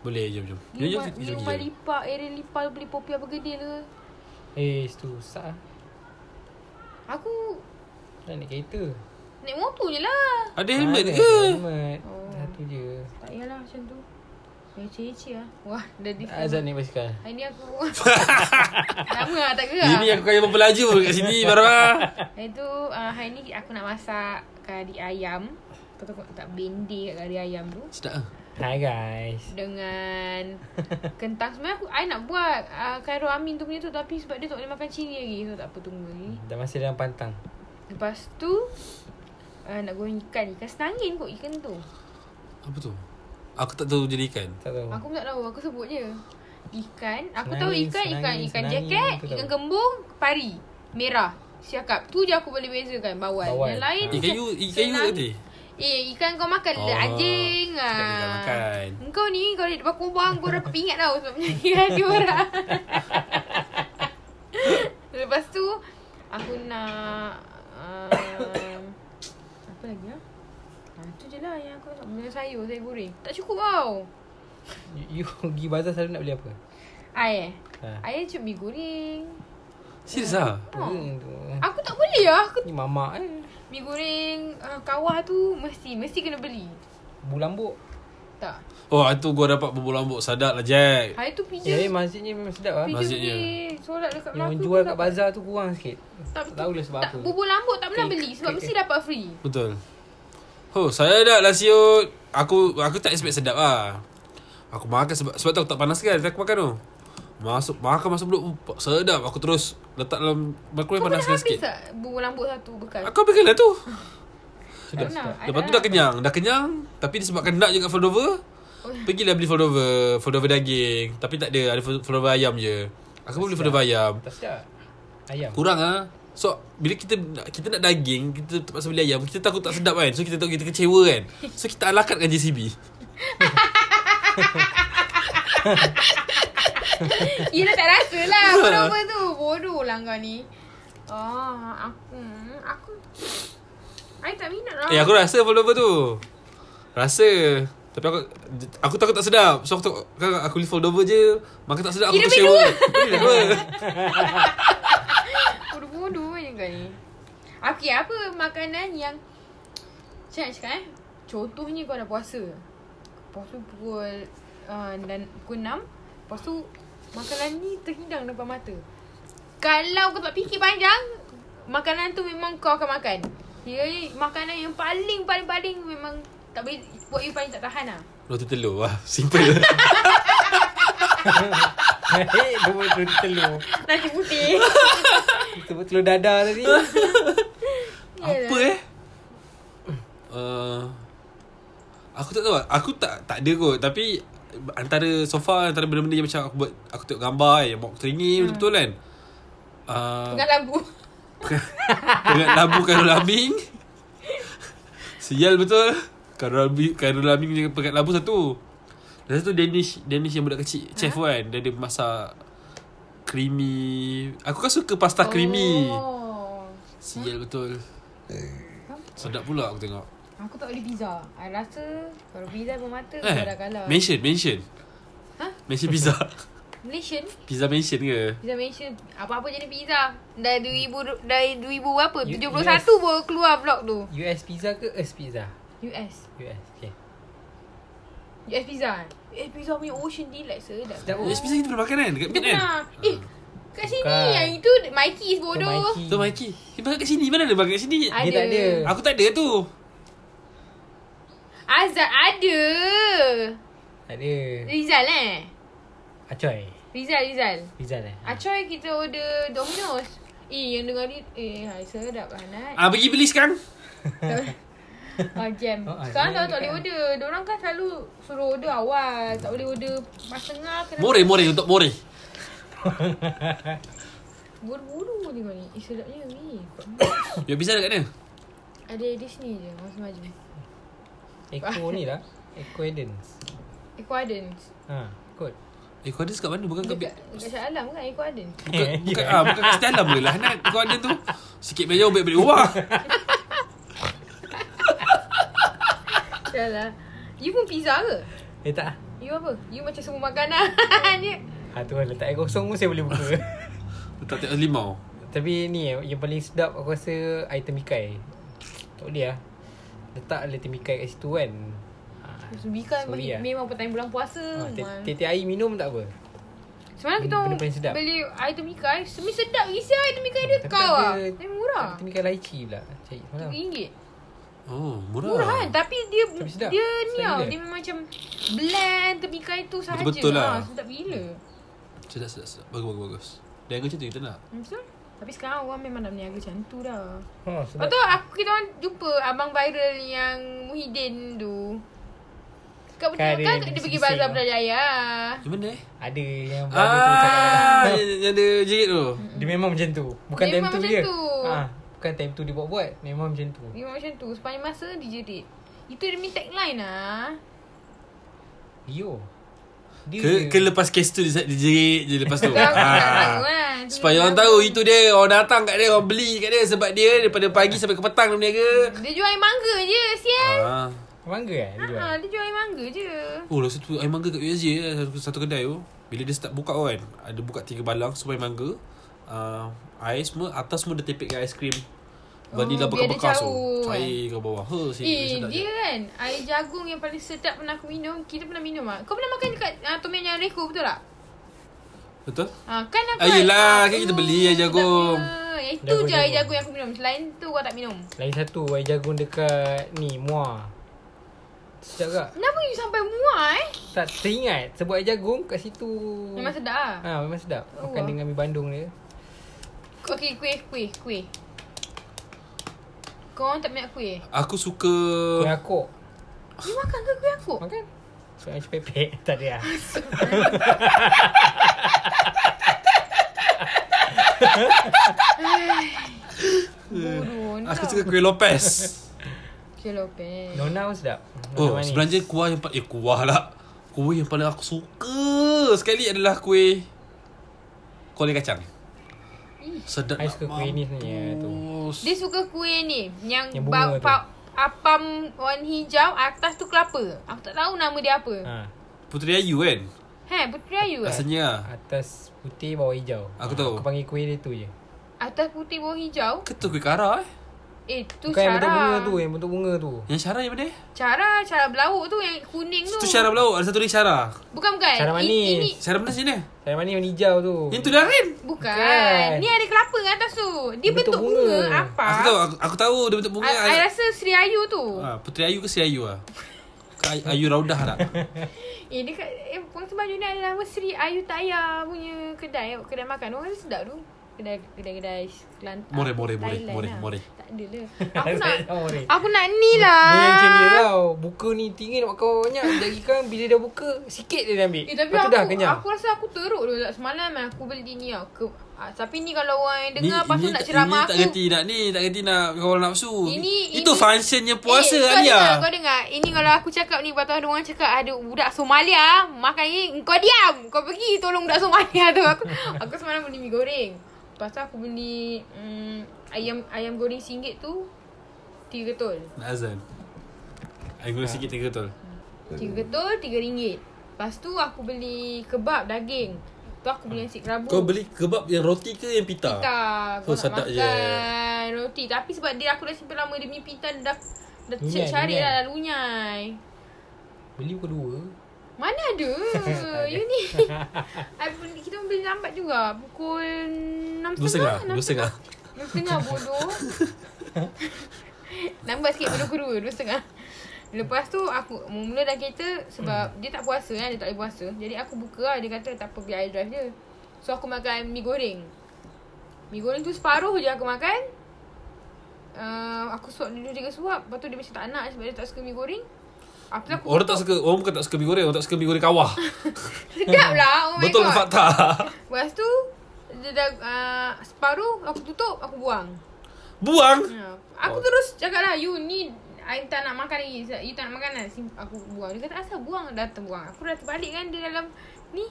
Boleh, jom jom. Jom Ni jom rumah, kita ni jom. lipat Area lipat beli popiah bergedil ke Eh, situ susah. Aku Tak naik kereta. Naik motor je lah Ada helmet Ada ke? Helmet. Oh. Satu je. Tak payahlah macam tu Leceh-leceh lah Wah dah di Azan naik basikal. Hari ni aku Lama lah tak gerak Ini aku kaya mempelaju kat sini Barang. Hari tu uh, Hari ni aku nak masak Kari ayam Lepas tu aku nak letak bendi kat kari ayam tu Sedap ah. Hi guys. Dengan Kentang Sebenarnya aku I nak buat uh, Khairul Amin tu punya tu Tapi sebab dia tak boleh makan cili lagi So tak apa tunggu lagi Dah masih dalam pantang. Lepas tu uh, Nak goreng ikan Ikan senangin kot ikan tu Apa tu? Aku tak tahu jadi ikan. Tak tahu. Aku pun tak tahu Aku sebut je Ikan Aku Senangin, tahu ikan Ikan senangin, ikan senangin, jacket aku Ikan tahu. kembung Pari Merah Siakap Tu je aku boleh bezakan Bawal, Bawal. Yang lain Ha. Ikan you, ikan you senang- tadi? Eh ikan kau makan oh, anjing cakap ikan ah. makan. Engkau ni Kau di depan kubang Kau dah ingat tau Sebab menyanyi radio orang Lepas tu Aku nak um, Apa lagi ah? Ha, tu je lah yang aku nak Dengan sayur Saya goreng Tak cukup tau You, you pergi bazar selalu nak beli apa? Air eh Ha. Air cuma mi goreng Serius lah? Apa tu? Aku tak boleh lah Aku Ni mamak eh. Mi goreng uh, Kawah tu Mesti Mesti kena beli Bulambuk. Tak Oh, itu gua dapat bubur lambuk. Sadap lah, Jack. Hari tu pijak Eh, masjidnya memang sedap lah. Masjidnya. pergi Solat dekat Yang Melaka jual pun kat bazar tu kurang sikit. Tak, Tak tahulah sebab tak, apa. Bubur lambuk tak pernah Okay, beli Sebab okay, mesti dapat free Betul. Oh, saya dah lah siut. Aku aku tak expect sedap lah. Aku makan sebab sebab tu aku tak panas kan. Aku makan tu. Masuk makan masuk mulut oh, sedap. Aku terus letak dalam microwave Kau pernah panaskan habis sikit. tak Bubur lambuk satu bekas Aku ambil lah tu. Tak pernah I Lepas tu dah kenyang. Dah kenyang. Tapi disebabkan nak juga fold over. Oh. Pergilah beli fold over. Fold over daging. Tapi tak ada. Ada fold over ayam je. Aku pun beli fold over ayam. Tak sedap. Ayam. Kurang ah. So bila kita kita nak daging, kita terpaksa beli ayam, kita takut tak sedap kan. So kita takut kita kecewa kan. So kita alakatkan JCB. Yelah tak rasa lah lambuk tu Bodoh lah kau ni Oh Aku Aku I tak minat lah Eh aku rasa over tu. Rasa tapi aku aku takut tak sedap. So aku takut, kan aku fold over je, makan tak sedap aku Kira. Beli apa? Bodoh-bodoh je kau ni Okay apa makanan yang Macam nak cakap eh Contohnya kau dah puasa tu pukul uh, dan Pukul 6 Lepas tu Makanan ni terhidang depan mata Kalau kau tak fikir panjang Makanan tu memang kau akan makan Dia makanan yang paling paling paling Memang tak boleh Buat you paling tak tahan lah Roti telur wah, simple. Eh, dua telur telur. Nasi putih Telur telur dadar tadi. apa eh? Uh, aku tak tahu. Aku tak tak ada kot tapi antara so far antara benda-benda yang macam aku buat aku tengok gambar yang buat aku teringin hmm. betul kan. Uh, Dengan labu Dengan labu Karul Labing Sial betul. Karul Labing Karul Labing dengan pekat labu satu. Dan satu Danish Danish yang budak kecil Chef kan. Dia ada masak Creamy. Aku kan suka pasta creamy. Oh. Sial betul. Sedap pula aku tengok. Aku tak boleh pizza. I rasa Kalau pizza bermata Eh dah kalah. Mention Mention. Ha? Mansion pizza Malaysian Pizza mansion ke Pizza Malaysian Apa-apa jenis pizza Dah 2000 Dah 2000 berapa U- 71 US. baru keluar vlog tu US pizza ke Earth pizza? US US. Okay. US pizza US pizza punya ocean delight sedap Sedap. Oh. Yes, pizza kita pernah makan kan Dekat Mid kan pernah Eh Kat sini Bukan. Yang itu Mikey's Tu bodoh Mikey. Tu Mikey makan kat sini Mana ada makan kat sini Ada. Dia tak ada. Aku tak ada tu Azad ada Ada. Rizal eh Acoy. Rizal Rizal. Rizal eh? Acoy kita order Domino's. Eh yang dengar ni Eh hai sedap Hanat Ah Pergi beli sekarang. Ah jam. Oh, ah, Sekarang jam tak, tak boleh dekat- order. Diorang kan selalu Suruh order awal. Tak boleh order Pas tengah kena More more untuk more. Buru-buru ni kau ni Eh sedapnya ni. Ya pizza dekat mana? Ada Disney je Masa-masa Echo ni lah. Echo Edens. Eco Gardens Ha, kot. Eh kau ada kat mana Bukan kat Dekat, dekat Shah Alam kan Eco Gardens Bukan, bukan, ah, bukan kat dalam ke lah Hanat Kau ada tu Sikit meja Baik balik rumah Dah lah You pun pizza ke? Eh tak. You apa? You macam semua makanan je Ha tu letak air kosong pun saya boleh buka. Letak tak limau Tapi ni yang paling sedap aku rasa item ikai. Tak boleh lah. Letak item ikai kat situ kan. Bikan Sorry lah. memang petang bulan puasa ha, memang. Tiap-tiap air minum tak apa. Semalam kita benda orang paling sedap. beli item ikai Semi sedap isi item ikai dia Tapi kau lah Tapi murah Item ikai lychee pula. Cari semalam. RM3 Oh murah Murah kan Tapi dia Tapi sedap. Dia ni Sedap tau gila. Dia memang macam Blend tepikai tu sahaja Betul-betul lah. ha, Sedap gila Sedap sedap sedap Bagus bagus bagus Dan macam tu kita nak Betul Tapi sekarang orang memang nak berniaga macam tu dah Ha, Lepas sebab tu aku kita orang jumpa abang viral yang Muhyiddin tu. Kan betul ada kan yang dia pergi bazar. Yang mana eh ada yang baru tu cakap. Ah Yang ada jerit tu Dia memang macam tu. Bukan Dia time tu dia. tu. Ha, bukan time tu dia buat-buat. Memang macam tu. Memang macam tu. Sepanjang masa dia jerit. Itu dia punya tagline lah. Rio. Dia Ke, ke lepas kes tu dia, dia jerit je lepas tu ah. kan. Tu Supaya dia orang tahu itu dia Orang datang kat dia Orang beli kat dia Sebab dia daripada pagi sampai ke petang dia berniaga Dia jual air mangga je, sial. ah. Mangga eh dia jual. Ha, dia jual air mangga je. Oh lah satu air mangga kat USJ eh, satu, satu kedai tu Bila dia start buka kan Ada buka tiga balang Semua air mangga uh, Air semua Atas semua dia tepek dengan aiskrim Vanilla Oh, bekas-bekas tu kan? Cair ke bawah Ha, si, Eh, dia je. kan Air jagung yang paling sedap pernah aku minum Kita pernah minum ah. Kau pernah makan dekat uh, Tom Yam Reko betul tak? Betul? Ha, kan aku Ah, yelah, kan kita beli air jagung. Yang Itu Jagung, je air jagung. jagung yang aku minum Selain tu kau tak minum Lain satu air jagung dekat ni Muar. Sedap tak? Kenapa you sampai muak eh? Tak teringat sebab air jagung kat situ. Memang sedap lah Ha, memang sedap. Oh, Makan wah. dengan mi bandung dia. Okay kuih kuih kuih Kau orang tak minat kuih Aku suka Kuih akok. You makan ke kuih aku? Makan? So macam pepek tak ada lah. Bodoh Aku suka kuih Lopez Kuih Lopez Nona pun sedap. Oh Nona manis. sebenarnya kuah yang paling Eh kuah lah Kuih yang paling aku suka Sekali adalah kuih Kuali kacang Sedap I suka kuih ni sebenarnya tu. Dia suka kuih ni Yang, Yang ba- bunga tu. pa- Apam warna hijau Atas tu kelapa Aku tak tahu nama dia apa Ha, Puteri Ayu kan Heh Puteri Ayu eh? Rasanya lah. atas putih bawah hijau. Aku tahu. Aku panggil kuih dia tu je. Atas putih bawah hijau Ketua kuih kara eh Eh tu Bukan yang bentuk bunga tu, yang bentuk bunga tu. Yang syarah yang mana Cara Cara belauk tu Yang kuning tu. Itu syarah belauk Ada satu lagi syarah Bukan bukan. Cara I- manis. Ini Syarah mana sini Saya mana warna hijau tu. Yang tu dah kan Bukan. Bukan. Ni ada kelapa kat atas tu. Dia Bentuk bentuk, bunga. bunga. Apa? Aku tahu Aku, aku tahu dia bentuk bunga. I, I rasa Sri Ayu tu. Ha, Puteri Ayu ke Sri Ayu lah Ay- Ayu Raudah tak? Eh dekat eh, Puang Sebaju ni ada nama Sri Ayu Taya punya kedai. Kedai makan. Orang rasa sedap tu Kedai Kedai-kedai Kelantan More, more, more, Thailand more, lah. more. Tak ada lah Aku nak ni. Aku nak ni lah Dia macam dia tau Buka ni tinggi nak makan banyak Jadi kan bila dah buka Sikit dia dah ambil Eh, tapi Lepas aku, dah kenyang aku rasa aku teruk dulu tak semalam aku beli ni tau. Ke, ah, tapi ni kalau orang yang Ni, dengar lepas tu ini, nak ceramah ini aku. tak gerti nak ni Tak gerti nak kawal nafsu Ini- Itu ini- functionnya puasa eh, kau Alia dengar, kau dengar. Ini kalau aku cakap ni Lepas tu ada orang cakap Ada budak Somalia Makan ni Kau diam Kau pergi tolong budak Somalia tu Aku aku semalam beli mi goreng Lepas tu aku beli mm, Ayam ayam goreng RM1 tu Tiga ketul Nak azan Aku guna sikit tiga betul Tiga ketul Tiga ringgit Lepas tu aku beli kebab daging. Tu aku beli nasi kerabu. Kau beli kebab yang roti ke yang pita? Pita. Oh, Kau nak sedap makan je. roti. Tapi sebab dia aku dah simpan lama dia punya pita dah dah Lunyai, cari lunyai. dah dah lunyai. Beli pukul dua. Mana ada? you ni. I kita beli lambat juga. Pukul 6.30. Dua setengah. Dua setengah. Bodoh. Lambat sikit bodoh kedua. Dua setengah. Lepas tu aku mula dah kereta sebab dia tak puasa kan. Dia tak boleh puasa. Jadi aku buka lah. Dia kata tak apa biar I drive je. So aku makan mi goreng. Mi goreng tu separuh je aku makan. Uh, aku suap dia dua tiga suap. Lepas tu dia macam tak nak sebab dia tak suka mi goreng. Apa aku Orang tak suka Orang bukan tak suka mi goreng Orang tak suka mi goreng kawah Sedap lah. Oh my Betul God. fakta? Lepas tu dia dah uh, separuh aku tutup aku buang. Buang Ya. Aku Oh. terus cakap lah You ni I tak nak makan lagi You tak nak makan lah Aku buang Dia kata asal buang Dah terbuang Aku dah terbalik kan Dia dalam Ni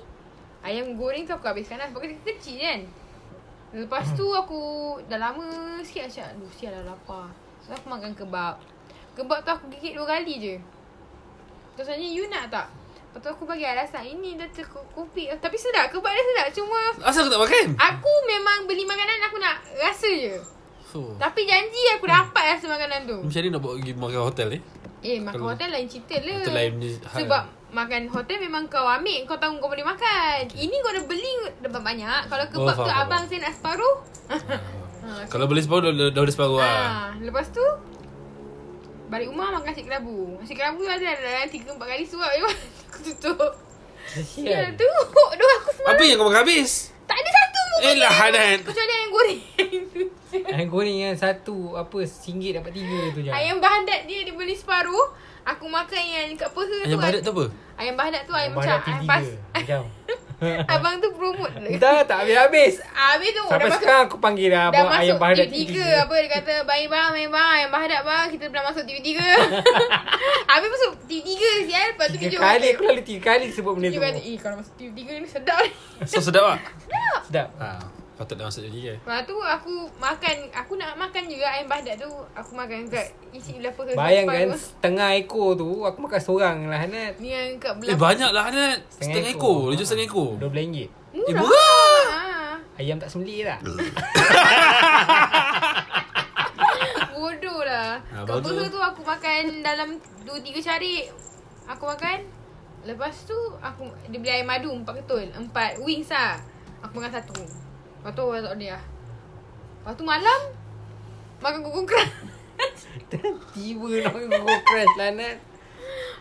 Ayam goreng tu aku habiskan lah Sebab kecil, kecil kan Lepas tu aku Dah lama sikit Macam Aduh sial dah lapar So aku makan kebab Kebab tu aku gigit dua kali je Terus tanya You nak tak? Lepas tu aku bagi alasan Ini dah terkopi Tapi sedap. Kebab dia sedap. Cuma Asal kau tak makan? Aku memang beli makanan Aku nak rasa je. Oh. Tapi janji aku dapat rasa makanan tu. Macam mana nak bawa pergi makan hotel ni? Eh makan Kalau- hotel lain cerita lah. Hotel lain punya hal. Sebab makan hotel memang kau ambil Kau tahu kau boleh makan. Ini kau dah beli Dah banyak. Kalau kebab Oh, tu faham, abang faham. saya nak separuh. Ah. Kalau boleh separuh Dah, dah boleh separuh lah ha, Lepas tu Balik rumah makan nasi kerabu Nasi kerabu tu ada dalam 3-4 kali suap je. Aku tutup. Ya tu Doh aku semalam. Apa yang kau makan habis? Tak ada satu pun. Eh lah Hanan. Kecuali ayam goreng. Ayam goreng yang satu Apa Singgit dapat tiga tu je. Ayam bahadat dia Dia beli separuh. Aku makan yang kat peha tu Ayam bahadat tu apa? Ayam bahadat tu ayam macam Bahadat ayam pas Macam Abang tu promote. Lah Dah tak habis-habis Habis. Tu Sampai dah masuk sekarang aku panggil dah Dah Abang masuk ayam bahadat TV3 Apa dia kata Bayi bang Bayi bang Ayam bahadat bang. Kita pernah masuk TV3 Habis masuk TV3 sial. Lepas tu Tiga kali Aku lalu tiga kali sebut benda Dia tu. kata Eh kalau masuk TV3 ni sedap. Ni So sedap lah. Sedap. Ha, Patut dah masuk jadi kan Lepas tu aku makan Aku nak makan juga ayam bahadat tu. Aku makan kat Isi belah peha Bayangkan setengah ekor tu Aku makan seorang lah Hanat Ni yang kat Eh belah banyak lah Hanat Setengah ekor. Dia jual setengah ekor. RM12 Eh Murah. Murah. Ah. Ayam tak sembelih tak? Bodoh lah. Ah, Kat tu aku makan Dalam 2-3 carik Aku makan. Lepas tu aku Dia beli air madu Empat ketul. Empat wings lah. Aku makan satu Lepas tu tak boleh lah Lepas tu malam Makan gugung keras. Tiba nak go crash lah Hanat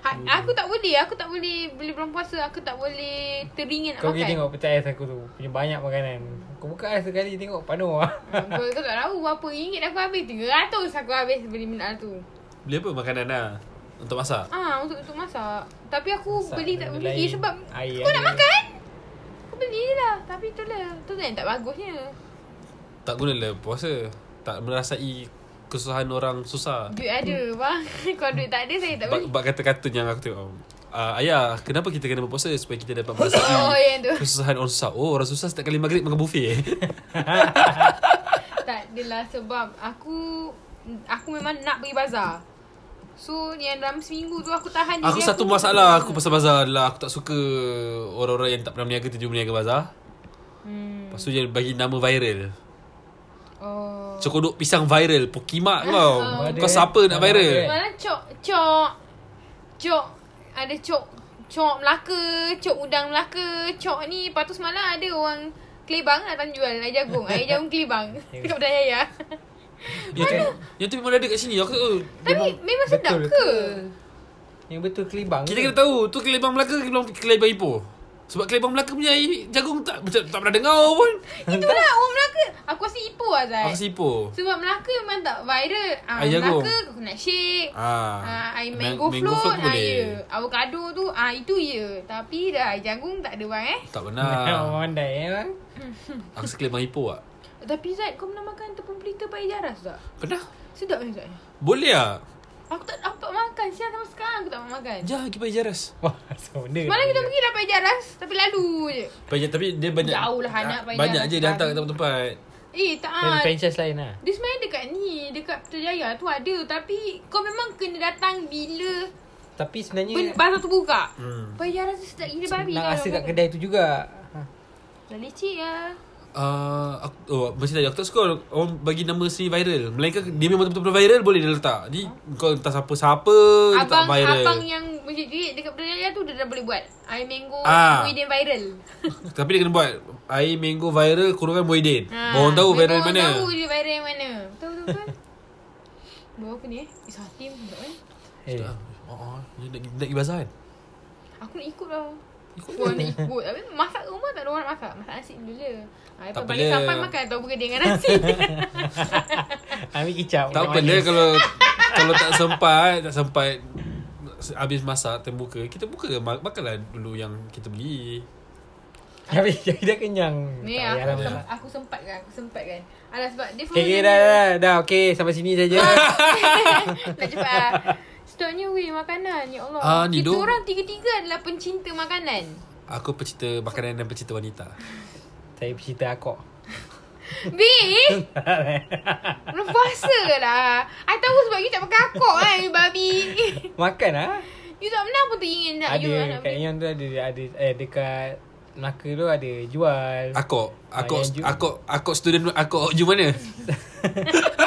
ha, Aku tak boleh Aku tak boleh Beli bulan puasa Aku tak boleh Teringin nak Kau pergi makan. tengok pecah ais aku tu Punya banyak makanan. Kau buka ais sekali tengok penuh lah kau, kau tak tahu berapa ringgit aku habis 300 aku habis beli minat tu. Beli apa? Makanan lah. Untuk masak? Ah untuk untuk masak. Tapi aku Masak beli tak beli. Sebab Air Kau nak ada. makan. Aku lah Tapi tu lah Tu lah yang tak bagusnya. Tak guna lah puasa. Tak merasai Kesusahan orang susah. Duit ada bang. Kalau duit tak ada saya tak beli. bak kata-kata yang aku tengok. Uh, Ayah Kenapa kita kena berpuasa Supaya kita dapat Oh merasai yang tu. Kesusahan orang susah? Oh orang susah setiap kali maghrib makan buffet. Eh? Tak adalah sebab Aku Aku memang nak pergi bazar So yang dalam seminggu tu Aku tahan Aku satu masalah Aku pasal bazar adalah Aku tak suka Orang-orang yang tak pernah berniaga Tuju berniaga bazar. Hmm. Lepas tu dia bagi nama viral. Oh. Cokodok pisang viral Pokimak kau Oh. Kau siapa nak viral? Malah cok Cok Cok Ada cok Cok Melaka Cok udang Melaka Cok ni Lepas tu semalam ada orang Kelibang datang jual air jagung Air jagung kelibang Dekat Pedang Jaya Yang tu, yang tu memang ada kat sini. Aku tak tahu. Tapi memang sedap Betul ke? Yang betul kelibang Kita ke? kena tahu Tu kelebang Melaka ke kelebang, kelebang Ipoh. Sebab kelebang Melaka punya air jagung tak, tak, tak pernah dengar pun. Itulah orang Melaka Aku rasa Ipoh lah Zai. Aku rasa Ipoh. Sebab Melaka memang tak viral. Ah, Air jagung. Melaka coconut shake. Ah, Ah, air Man- mango, mango float, float pun ah, boleh. ya. Avocado tu ah itu ya. Tapi dah air jagung tak ada bang eh. Tak Orang pernah pandai eh bang. Aku rasa kelebang Ipoh tak Tapi Zat kau pernah makan tepung pelita pakai jaras tak? Pernah Sedap kan Zat? Boleh tak Aku tak dapat makan Siang sampai sekarang aku tak dapat makan Jah pergi Paya Jaras Wah so benda Semalam kita pergi dah pakai jaras Tapi lalu je Paya, Tapi dia banyak Jauh lah anak Paya Banyak Jaras je dia hantar kat baru. tempat-tempat Eh tak Dari ah. franchise lain lah Dia sebenarnya dekat ni Dekat Putrajaya tu ada Tapi kau memang kena datang bila Tapi sebenarnya Ben- Baru tu buka Hmm. Bayar rasa sedap gila babi Nak rasa kat kedai tu juga ha. Dah leceh lah Uh, aku, oh, macam tadi aku tak suka orang bagi nama seni viral. Melainkan dia memang betul-betul viral boleh dia letak. Jadi kau entah siapa-siapa letak Abang viral. abang yang Masjid dekat Berdaya tu Dia dah boleh buat Air mango Ah. Muhyiddin viral Tapi dia kena buat air mango viral kurungan Muhyiddin. ha. Orang tahu viral Orang mana. tahu dia viral yang mana Betul betul betul Bawa apa ni eh Isatim Sekejap kan Eh, Oh, oh, dia nak, nak pergi bazar kan? Aku nak ikut lah Ikut nak ikut Tapi masak rumah tak ada orang nak masak Masak nasi dulu je ha, Tak Balik apalah. sampai makan Tahu bergedil dengan nasi ambil kicap. Tak apa dia kalau kalau tak sempat, tak sempat habis masak terbuka, kita buka ma- makanlah dulu yang kita beli. Habis jadi dah kenyang. Ni Tak aku, payahlah sem- aku sempat kan Aku sempat kan Alah sebab dia Okay, okay, dah, dah, dah, dah. Okay, sampai sini saja. Nak cepat lah Stoknya weh makanan Ya Allah Ah, ni Kita dong. orang tiga-tiga adalah pencinta makanan Aku pecinta makanan dan pecinta wanita. Saya bercerita akok. Beh Belum puasa lah I tahu sebab you tak pakai akok kan you babi Makan ah. You tak pernah pun teringin nak you Ada nak kat beli yang tu ada ada eh dekat Melaka tu ada jual. Akok, akok, Ah, ju- akok, akok student, akok ju mana?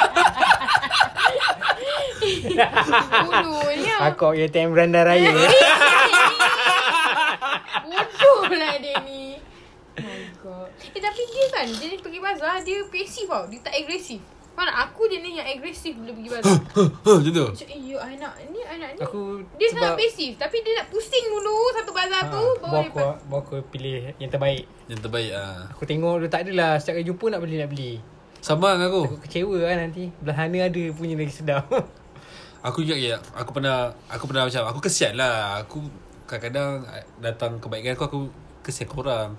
Bodohnya Akok yang time beranda raya. Bodoh lah dia ni Oh my god Eh tapi dia kan Dia ni pergi bazar Dia pasif tau Dia tak agresif Mana aku je ni yang agresif Bila pergi bazar macam tu. Macam eh you I nak Ni I nak ni Aku Dia sebab- sangat pasif Tapi dia nak pusing dulu Satu bazar tu Ha, Baru bawa dia aku, bawa aku pilih yang terbaik. Yang terbaik ah. Aku tengok dia tak adalah setiap kali jumpa nak beli nak beli. Sama dengan aku. Aku kecewa kan nanti. Belah sana ada punya lagi sedap. Aku juga ya. Aku pernah aku pernah macam aku kesian lah. Aku kadang-kadang datang kebaikan aku aku kesian korang.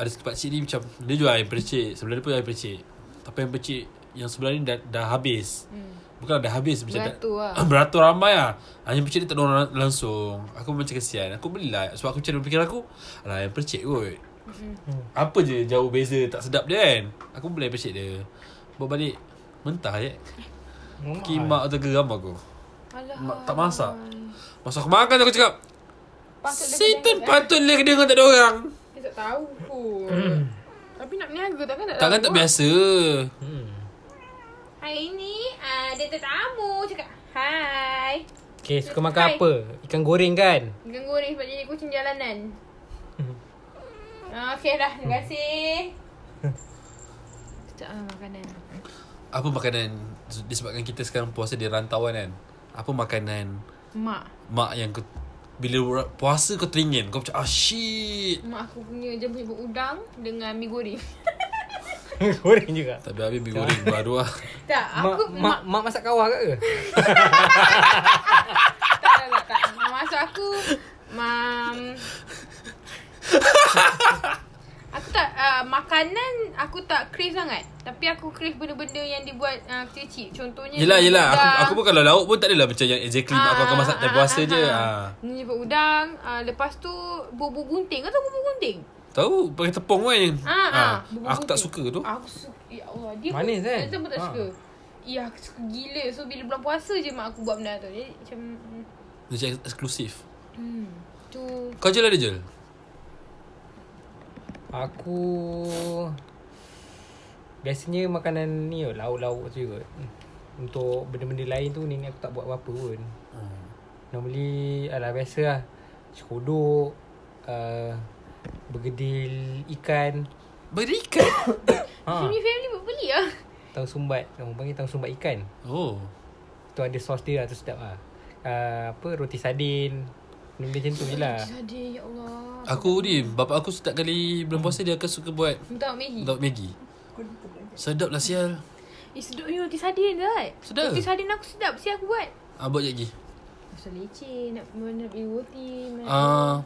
Ada satu pakcik ni macam dia jual air percik. Sebelah dia pun air percik. Tapi yang percik yang sebelah ni dah, dah habis. Hmm. Bukan dah habis macam Beratur lah. dah, Beratur ramai lah Yang percik ni tak ada orang langsung Aku macam kesian Aku belilah Sebab aku macam fikir aku Alah yang percik kot Apa je jauh beza Tak sedap dia kan Aku beli percik dia Bawa balik Mentah je Kimak tu geram aku. Alah Ma- tak masak. Masa aku makan aku cakap Patut dia kena- dengar tak ada orang. Dia tak tahu pun Tapi nak niaga takkan tak Takkan tahu tak biasa. Hmm. Hari ni ada tetamu. Cakap Hai. Okay, suka makan Hai. apa? Ikan goreng kan? Ikan goreng sebab jadi kucing jalanan. Ah, Okay dah Terima kasih. Sekejap lah makanan. Apa makanan Disebabkan kita sekarang puasa di rantauan kan? Apa makanan? Mak. Mak yang kau Bila puasa kau teringin Kau macam ah shit. Mak aku punya dia punya udang Dengan mi goreng. Goreng juga. Tak ada habis mi goreng baru lah. Tak Mak, aku mak, mak masak kawah ke? Tak tak tak, tak. Maksud aku Mam Aku tak uh, Makanan Aku tak crave sangat. Tapi aku crave benda-benda Yang dibuat uh, kecil-kecil. Contohnya Yelah yelah. Aku, udang. aku pun kalau lauk pun tak adalah Macam yang exactly Mak aku akan masak time puasa je. ah. Ni jemput udang uh, Lepas tu Bubur gunting. Kau tahu bubur gunting? Tahu pakai tepung kan. Ah, ah, bubur Aku tak suka tu. Aku suka Ya Allah Dia Manis pun, kan? Dia pun tak Ah. suka. Ya aku suka gila. So bila bulan puasa je Mak aku buat benda tu. Jadi macam Macam eksklusif. Hmm Tu. Kau je lah dia je Aku Biasanya makanan ni kot, lauk-lauk tu kot Untuk benda-benda lain tu nenek aku tak buat apa-apa pun. Hmm. Normally alah biasa lah Cekodok uh, Bergedil ikan. Berikan? Ha, Family-family buat beli lah Tahu sumbat. Orang panggil tahu sumbat ikan. Oh. Tu ada sos dia lah tu sedap lah. Uh, Apa roti sardin Benda macam tu je lah. Sedih ya Allah. Aku ni Bapak aku setiap kali Bulan puasa dia akan suka buat Minta Maggi? Daun Maggi. Sedap lah sial. Eh sedapnya roti sardin tak Sedap. Roti sardin aku sedap. Si aku buat. Ah, Buat je lagi. Pasal leceh Nak mana beli roti Ah,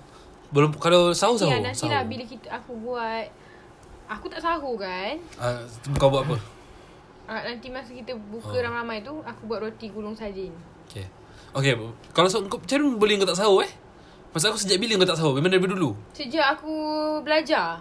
Belum Kalau sahur Nanti sahur lah Nanti lah bila kita, aku buat. Aku tak sahur kan? Ah, Kau buat apa? Ah, Nanti masa kita buka Oh. ramai-ramai tu Aku buat roti gulung sardin. Okay Okay Kalau sahur kau, Macam mana boleh kau tak sahur eh Masa aku sejak bila kau tak sahur Memang daripada dulu Sejak aku belajar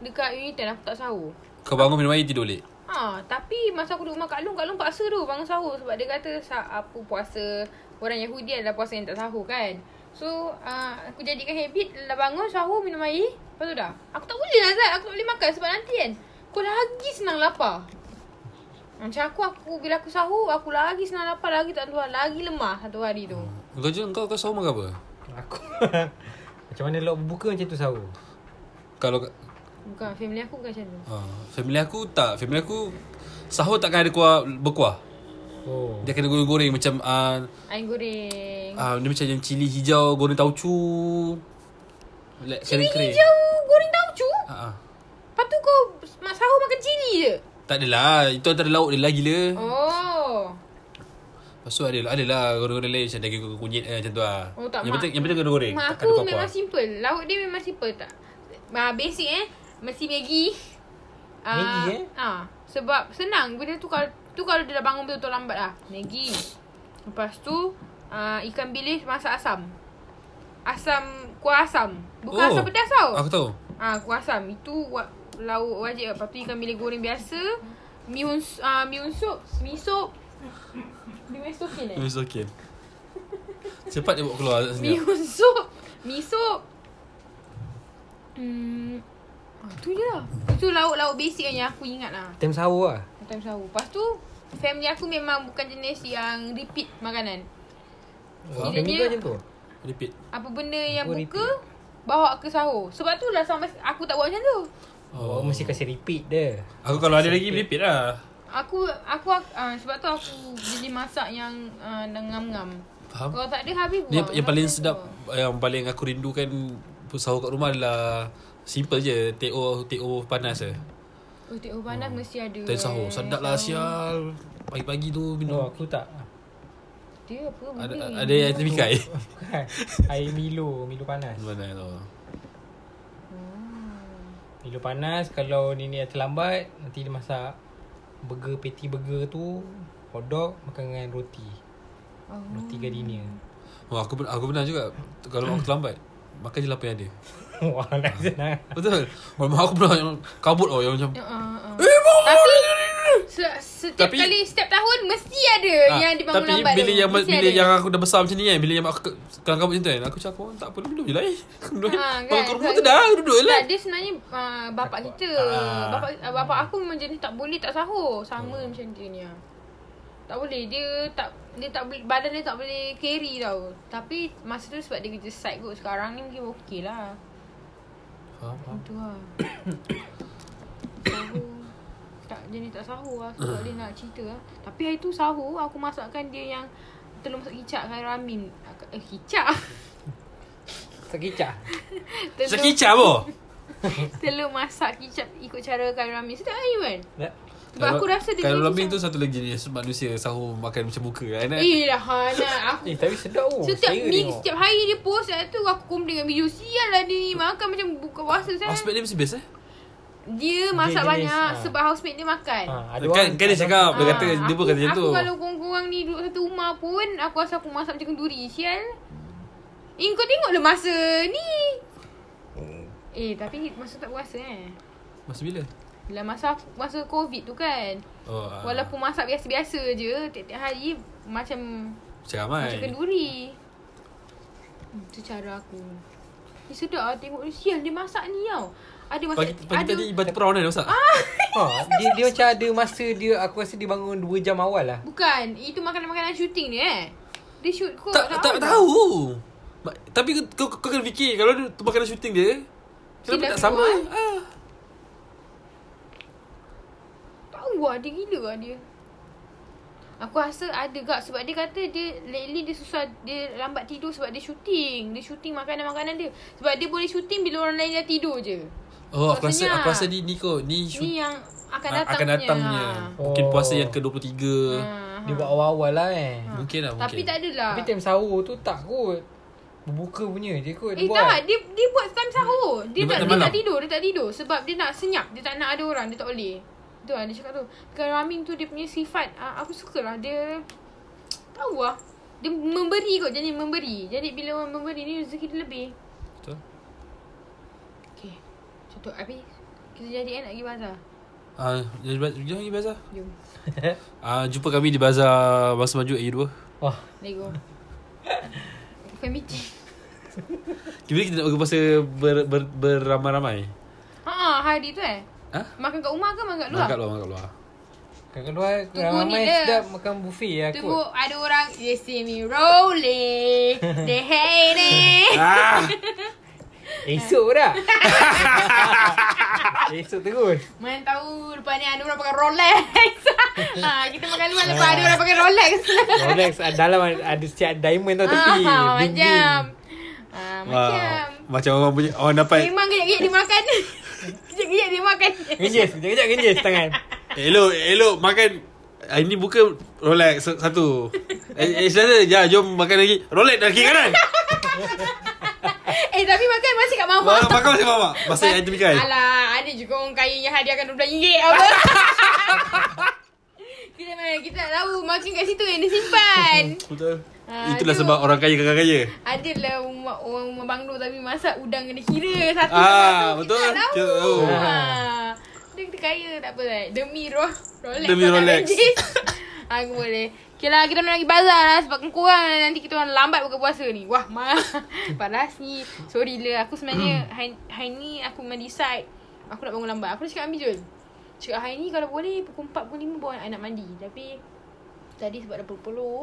Dekat Unitan aku tak sahur Kau bangun minum air tidur balik Ha, tapi masa aku duduk rumah Kak Long, Kak Long paksa tu bangun sahur sebab dia kata sa- apa puasa orang Yahudi adalah puasa yang tak sahur kan. So uh, aku jadikan habit dah bangun sahur minum air. Lepas tu dah. Aku tak boleh lah Zat. Aku tak boleh makan sebab nanti kan. Aku lagi senang lapar. Macam aku, aku bila aku sahur, aku lagi senang lapar, lagi tak tuan, lagi lemah satu hari tu. Kau je kau kau sahur makan apa? Aku Macam mana lok berbuka macam tu sahur Kalau Bukan, family aku bukan macam tu. uh, family aku tak, family aku sahur takkan ada kuah berkuah. Oh Dia kena goreng-goreng macam uh, Air goreng. uh, dia macam yang cili hijau goreng tauco. Like Cili kering-kering. hijau goreng tauco? Ha ah. Lepas tu kau sahur makan cili je? Tak adalah, itu antara lauk dia lah gila. Oh. Lepas tu ada ada lah goreng-goreng lain macam daging kunyit eh, macam tu lah. Oh tak yang mak. penting yang penting kena goreng. Mak aku memang kuah-kuah. simple. Lauk dia memang simple tak. Ah basic eh. Mesti Maggi. Ah, Maggi, eh? Ah, sebab senang benda tu kalau tu kalau dia dah bangun betul-betul lambat lah. Maggi. Lepas tu ah, ikan bilis masak asam. Asam kuah asam. Bukan Oh, asam pedas tau. Aku tahu. Ah, kuah asam. Itu wa- lauk wajib. Lepas tu ikan bilis goreng biasa. Miun ah miun soup, mi Mi soup eh? It's okay. Cepat dia bawa keluar Mi senyap. soup Mi soup Hmm. Ah, Tu je lah. Itu lauk-lauk basic yang aku ingat lah. Time sahur lah. Time sahur Lepas tu Family aku memang bukan jenis yang repeat makanan. Oh, Family kau macam tu? Repeat. Apa benda yang Oh, buka Bawa ke sahur Sebab tu lah sampai aku tak buat macam tu. Oh, mesti kasi repeat dia. Aku kalau ada lagi repeat lah. Aku aku uh, sebab tu aku jadi masak yang uh, ngam-ngam. Faham? Kalau tak ada habis Ni buang. yang paling Macam sedap tu. Yang paling aku rindukan Sahur kat rumah adalah Simple je TO TO panas je Oh, teh panas mesti ada. Time sahur eh. Sedap lah sial Pagi-pagi tu Oh minum aku tak Dia apa? Ada benda? ada yang termikai Bukan Air Milo Milo panas Mana tu Milo panas Kalau nenek yang terlambat Nanti dia masak Burger Patty burger tu Hotdog Makan dengan roti. Oh. Roti gardenia Oh aku aku pernah juga Kalau aku terlambat Makan je lah apa yang ada Wah nak senang Betul Mak aku pernah yang Kabut oh yang macam uh, uh. Eh bawah Tapi se- setiap Tapi- kali setiap tahun mesti ada Ah, yang dibangun Tapi lambat bila tu. yang bila yang aku dah besar macam ni kan Bila yang aku Kelang kabut macam tu kan Aku cakap oh, tak apa minum je lah eh Kalau kan? kat rumah Sebab- tu dah Duduk je lah Tak, dia sebenarnya uh, bapak kita. Bapak bapak aku memang jenis tak boleh tak sahur. Sama hmm. macam dia ni. Tak boleh. Dia tak dia tak boleh badan dia tak boleh carry tau. Tapi masa tu sebab dia kerja side kot. Sekarang ni mungkin okey lah. Faham, faham. Itu lah. sahur. Tak jenis tak sahur lah sebab dia nak cerita lah. Tapi hari tu sahur aku masakkan dia yang telur masak kicap dengan ramin. Eh kicap. Tak kicap telur, Sekicap apa telur masak kicap ikut cara kari ramin. Sedap lagi kan? Sebab aku rasa dia Kalau jenis lambing tu satu lagi jenis manusia sahur makan macam muka kan eh? Eh dah Hana Aku Eh tapi sedap oh Setiap minggu. Setiap hari dia post Lepas tu aku komplain dengan video. Sial lah dia ni Makan macam buka puasa saya Housemate dia mesti best eh Dia masak jenis, banyak ah. Sebab housemate dia makan. Ha, ada Kan, orang- kan dia cakap Dia kata Ah, Dia pun aku- kata macam tu. Aku kalau korang-korang ni Duduk satu rumah pun Aku rasa aku masak macam kenduri Sial. Eh kau tengok lah masa ni. Eh tapi masa tak puasa eh. Masa bila Bila masa masa covid tu kan. Oh ah. Walaupun masak biasa-biasa je Tiap-tiap hari Macam Macam ramai. Macam kenduri. Hmm, Itu cara aku. Dia sedap lah tengok dia Sial dia masak ni tau. Ada masak Pagi, pagi ada, tadi batu perawan kan masak? Ha, dia, dia macam ada masa dia Aku rasa dia bangun 2 jam awal lah. Bukan Itu makanan-makanan syuting dia eh. Dia shoot kot Tak tak tahu. Ma- Tapi kau, kau, kau kena fikir Kalau dia tu makanan syuting dia Kenapa tak sama? keluar. ah. Tahu lah dia gila lah dia. Aku rasa ada gak Sebab dia kata dia Lately dia susah Dia lambat tidur sebab dia syuting Dia syuting makanan-makanan dia. Sebab dia boleh syuting Bila orang lain dah tidur je. Oh aku rasa Aku rasa ni ni kot. Ni shoot, Ni yang akan ah, datang akan datang punya Mungkin puasa yang ke-23 ha, Dia buat awal-awal lah eh. Mungkin lah mungkin. Tapi tak adalah. Tapi time sahur tu tak kot. Berbuka punya je kot Eh dia buat. tak. Dia, dia buat time sahur. Dia, Dia tak, dia tak tidur Dia tak tidur. Sebab dia nak senyap. Dia tak nak ada orang. Dia tak boleh Tu lah dia cakap tu. Kalau Ramin tu dia punya sifat uh, Aku suka lah. Dia Tahu lah. Dia memberi kot Jadi memberi. Jadi bila orang memberi ni Rezeki dia lebih. Betul. Okay Contoh Habis. Kita jadi eh nak pergi bazar. Ah, ba- jom pergi bazar. Jom. Ah, jumpa kami di bazar Bangsa Maju A2. Wah. Let's go Family Kita kita nak berpuasa ber, ber, beramai-ramai. Haa hari tu eh Ha? Makan kat rumah ke makan kat luar? Makan kat luar, makan kat luar. Kat keluar Tunggu ni ramai dia. sedap makan buffet lah Tunggu kot. ada orang They see me rolling They hate it Ah! Esok dah. Esok terus. Mana tahu lepas ni ada orang pakai Rolex ha, Kita makan luar lepas ada orang pakai Rolex Rolex ah, dalam ada, siap diamond tau tepi. Ah, Bling, Macam ah, Wah, Macam macam orang punya orang dapat Memang kejap-kejap dia makan Kejap-kejap dia makan Genjis, kejap-kejap genjis tangan. elok elok makan Ah, ini buka Rolex satu. Eh, eh saudara, ya jom makan lagi. Rolex dah kiri kanan. Eh tapi makan masih kat mama Makan makan masih mama. Masa yang demi kai. Alah ada juga orang kaya yang hadiahkan RM12 apa Kita memang kita tak tahu Makan kat situ yang dia simpan Betul. Ah, Itulah tu. sebab orang kaya kakak kaya. Adalah rumah, orang rumah banglo tapi masak udang kena kira satu Ah, satu. betul. Kita tak tahu. Kita tahu. Ah. Dia kita kaya tak apa lah. Demi roh Rolex. Demi Rolex. Aku boleh. Okay lah kita nak pergi bazar lah sebab kurang nanti kita orang lambat buka puasa ni. Wah, mah. Panas ni. Sorry lah. Aku sebenarnya hari, hari ni aku memang decide. Aku nak bangun lambat. Aku dah cakap ambil Jul. Cakap hari ni kalau boleh pukul 4, pukul 5 bawa anak mandi. Tapi tadi sebab dah puluh-puluh.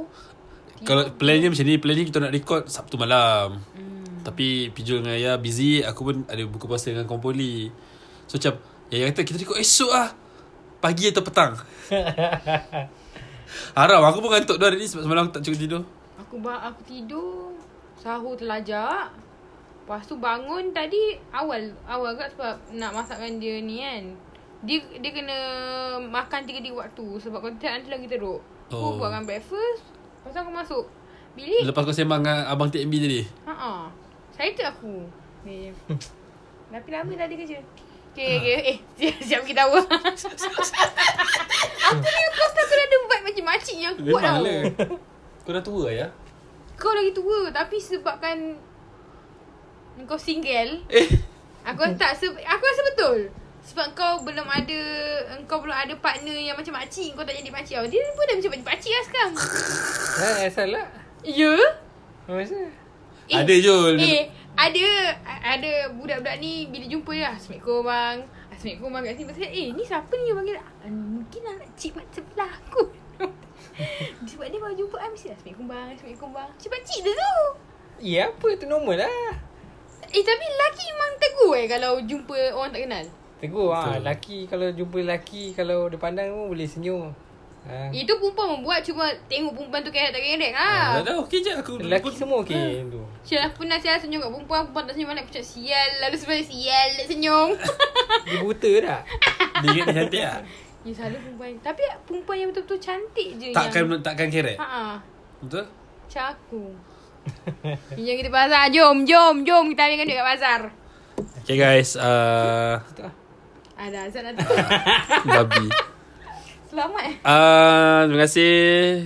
Kalau plannya macam ni, plannya kita nak record Sabtu malam. Hmm. Tapi Pijul dengan Ayah busy, aku pun ada buka puasa dengan Kompoli. So macam, Ayah kata kita record esok lah. Pagi atau petang. Haram, aku pun ngantuk dah hari ni sebab semalam aku tak cukup tidur. Aku ba aku tidur Sahur terlajak Lepas tu bangun tadi Awal Awal agak sebab Nak masakkan dia ni kan Dia dia kena Makan tiga di waktu Sebab kalau tidak nanti lagi teruk Oh. Aku buatkan breakfast Lepas tu aku masuk Bilik Lepas kau sembang dengan Abang TMB tadi. Haa Excited aku eh. Tapi lama dah dia kerja Okay, okay. Eh, siap, kita tahu. aku ni kau aku dah ada vibe macam makcik yang kuat tau. lah. Kau dah tua ya? Kau lagi tua Tapi sebabkan Kau single Eh, Aku rasa tak se- Aku rasa betul Sebab kau belum ada Kau belum ada partner Yang macam makcik Kau tak jadi makcik tau. Dia pun dah macam makcik lah sekarang. Dah asal lah. Ya? Masa? Ada, Jul. Eh Ada Ada budak-budak ni Bila jumpa dia Assalamualaikum bang. Assalamualaikum bang kat sini. Tu, Eh ni siapa ni? Yang panggil ah, Mungkin anak cik mak sebelah aku. Sebab dia baru jumpa ah, Mesti Assalamualaikum bang Assalamualaikum bang. Cik makcik dia tu. Ya apa tu? Normal lah. Eh tapi lelaki memang tegur eh Kalau jumpa orang tak kenal Tegur ah, Betul. laki kalau jumpa lelaki kalau dia pandang pun boleh senyum. Ha. Itu perempuan membuat Cuma tengok perempuan tu kerek tak kerek dah ha. dah okey je aku. Lelaki semua okey tu. Sial aku pernah sial senyum kat perempuan Perempuan tak senyum balik Aku cakap sial Lalu sebenarnya sial Tak senyum Dia buta tak? Dia ingat dia cantik lah. Ya selalu perempuan Tapi perempuan yang betul-betul cantik je Takkan yang, takkan keret. Ha Betul? Macam aku Jom kita bazar Jom jom jom Kita ambilkan duit kat bazar Okay guys, uh, Ada azan tu babi. Selamat eh Uh, terima kasih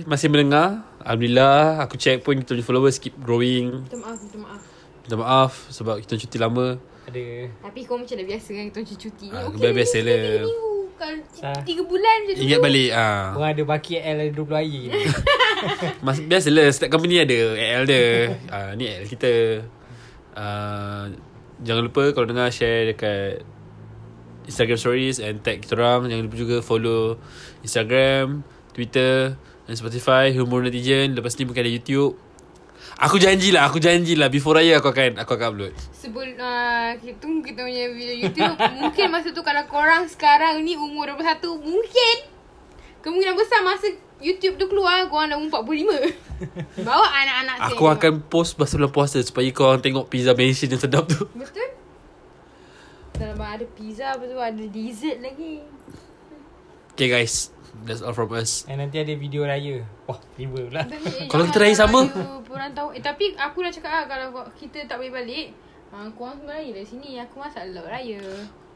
masih mendengar. Alhamdulillah, aku check pun kita punya followers keep growing. Minta maaf Minta maaf Minta maaf sebab kita cuti lama. Ada Tapi kau macam dah biasa kan Kita cuti Ah, Okey, biasa tiga- lah. Kalau tiga bulan macam tu Ingat balik ah. Orang ada baki L ada 20 air ni. Mas biasalah setiap company ada AL dia. ah ni AL kita. Ah jangan lupa kalau dengar share dekat Instagram stories and tag kita orang. Jangan lupa juga follow Instagram, Twitter dan Spotify Humor Netizen. Lepas ni mungkin ada YouTube. Aku janjilah, aku janjilah before raya aku akan aku akan upload. Sebelum uh, kita tunggu kita punya video YouTube Mungkin masa tu kalau korang sekarang ni umur 21 Mungkin Kemungkinan besar masa YouTube tu keluar Korang dah umur 45 Bawa anak-anak Aku akan post masa bulan puasa supaya kau orang tengok pizza mansion yang sedap tu. Betul? Dalam ada pizza Lepas tu ada dessert lagi Okay guys, that's all from us. Dan nanti ada video raya. Wah, tiba pula. eh, Kalau kita raya lah sama? Korang tahu Eh tapi aku dah cakap lah Kalau kita tak boleh balik uh, Korang semua raya dari sini Aku masak lauk raya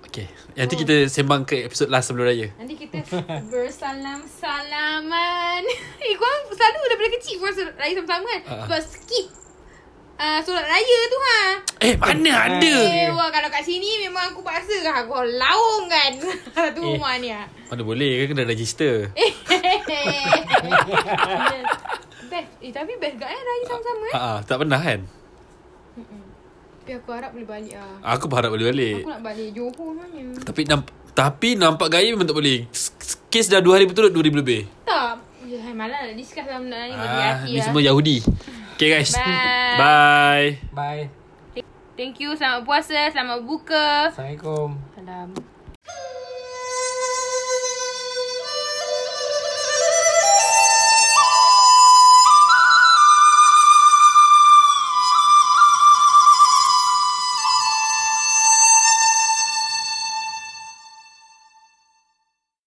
Okay, nanti kita sembang ke episod last sebelum raya. Nanti kita bersalam-salaman. eh, korang selalu daripada kecil korang raya sama-sama kan? Ah. Sebab skip uh, solat raya tu ha. Eh, mana ada? Eh, wah, kalau kat sini memang aku paksa kan. Aku laung kan. Satu Eh. rumah ni ha. Mana boleh kan kena register. Eh. Best Eh tapi best gak eh Raya sama-sama eh Ah, ah, tak pernah kan? Tapi aku harap boleh balik lah Aku berharap boleh balik. Aku nak balik Johor sebenarnya Tapi namp tapi nampak gaya memang tak boleh. Kes dah 2 hari berturut 2000 lebih. Tak Ya malah nak discuss dalam benda ni Ah, ni lah semua Yahudi. Okay guys. Bye. Bye. Bye. Thank you Selamat puasa Selamat buka Assalamualaikum. Salam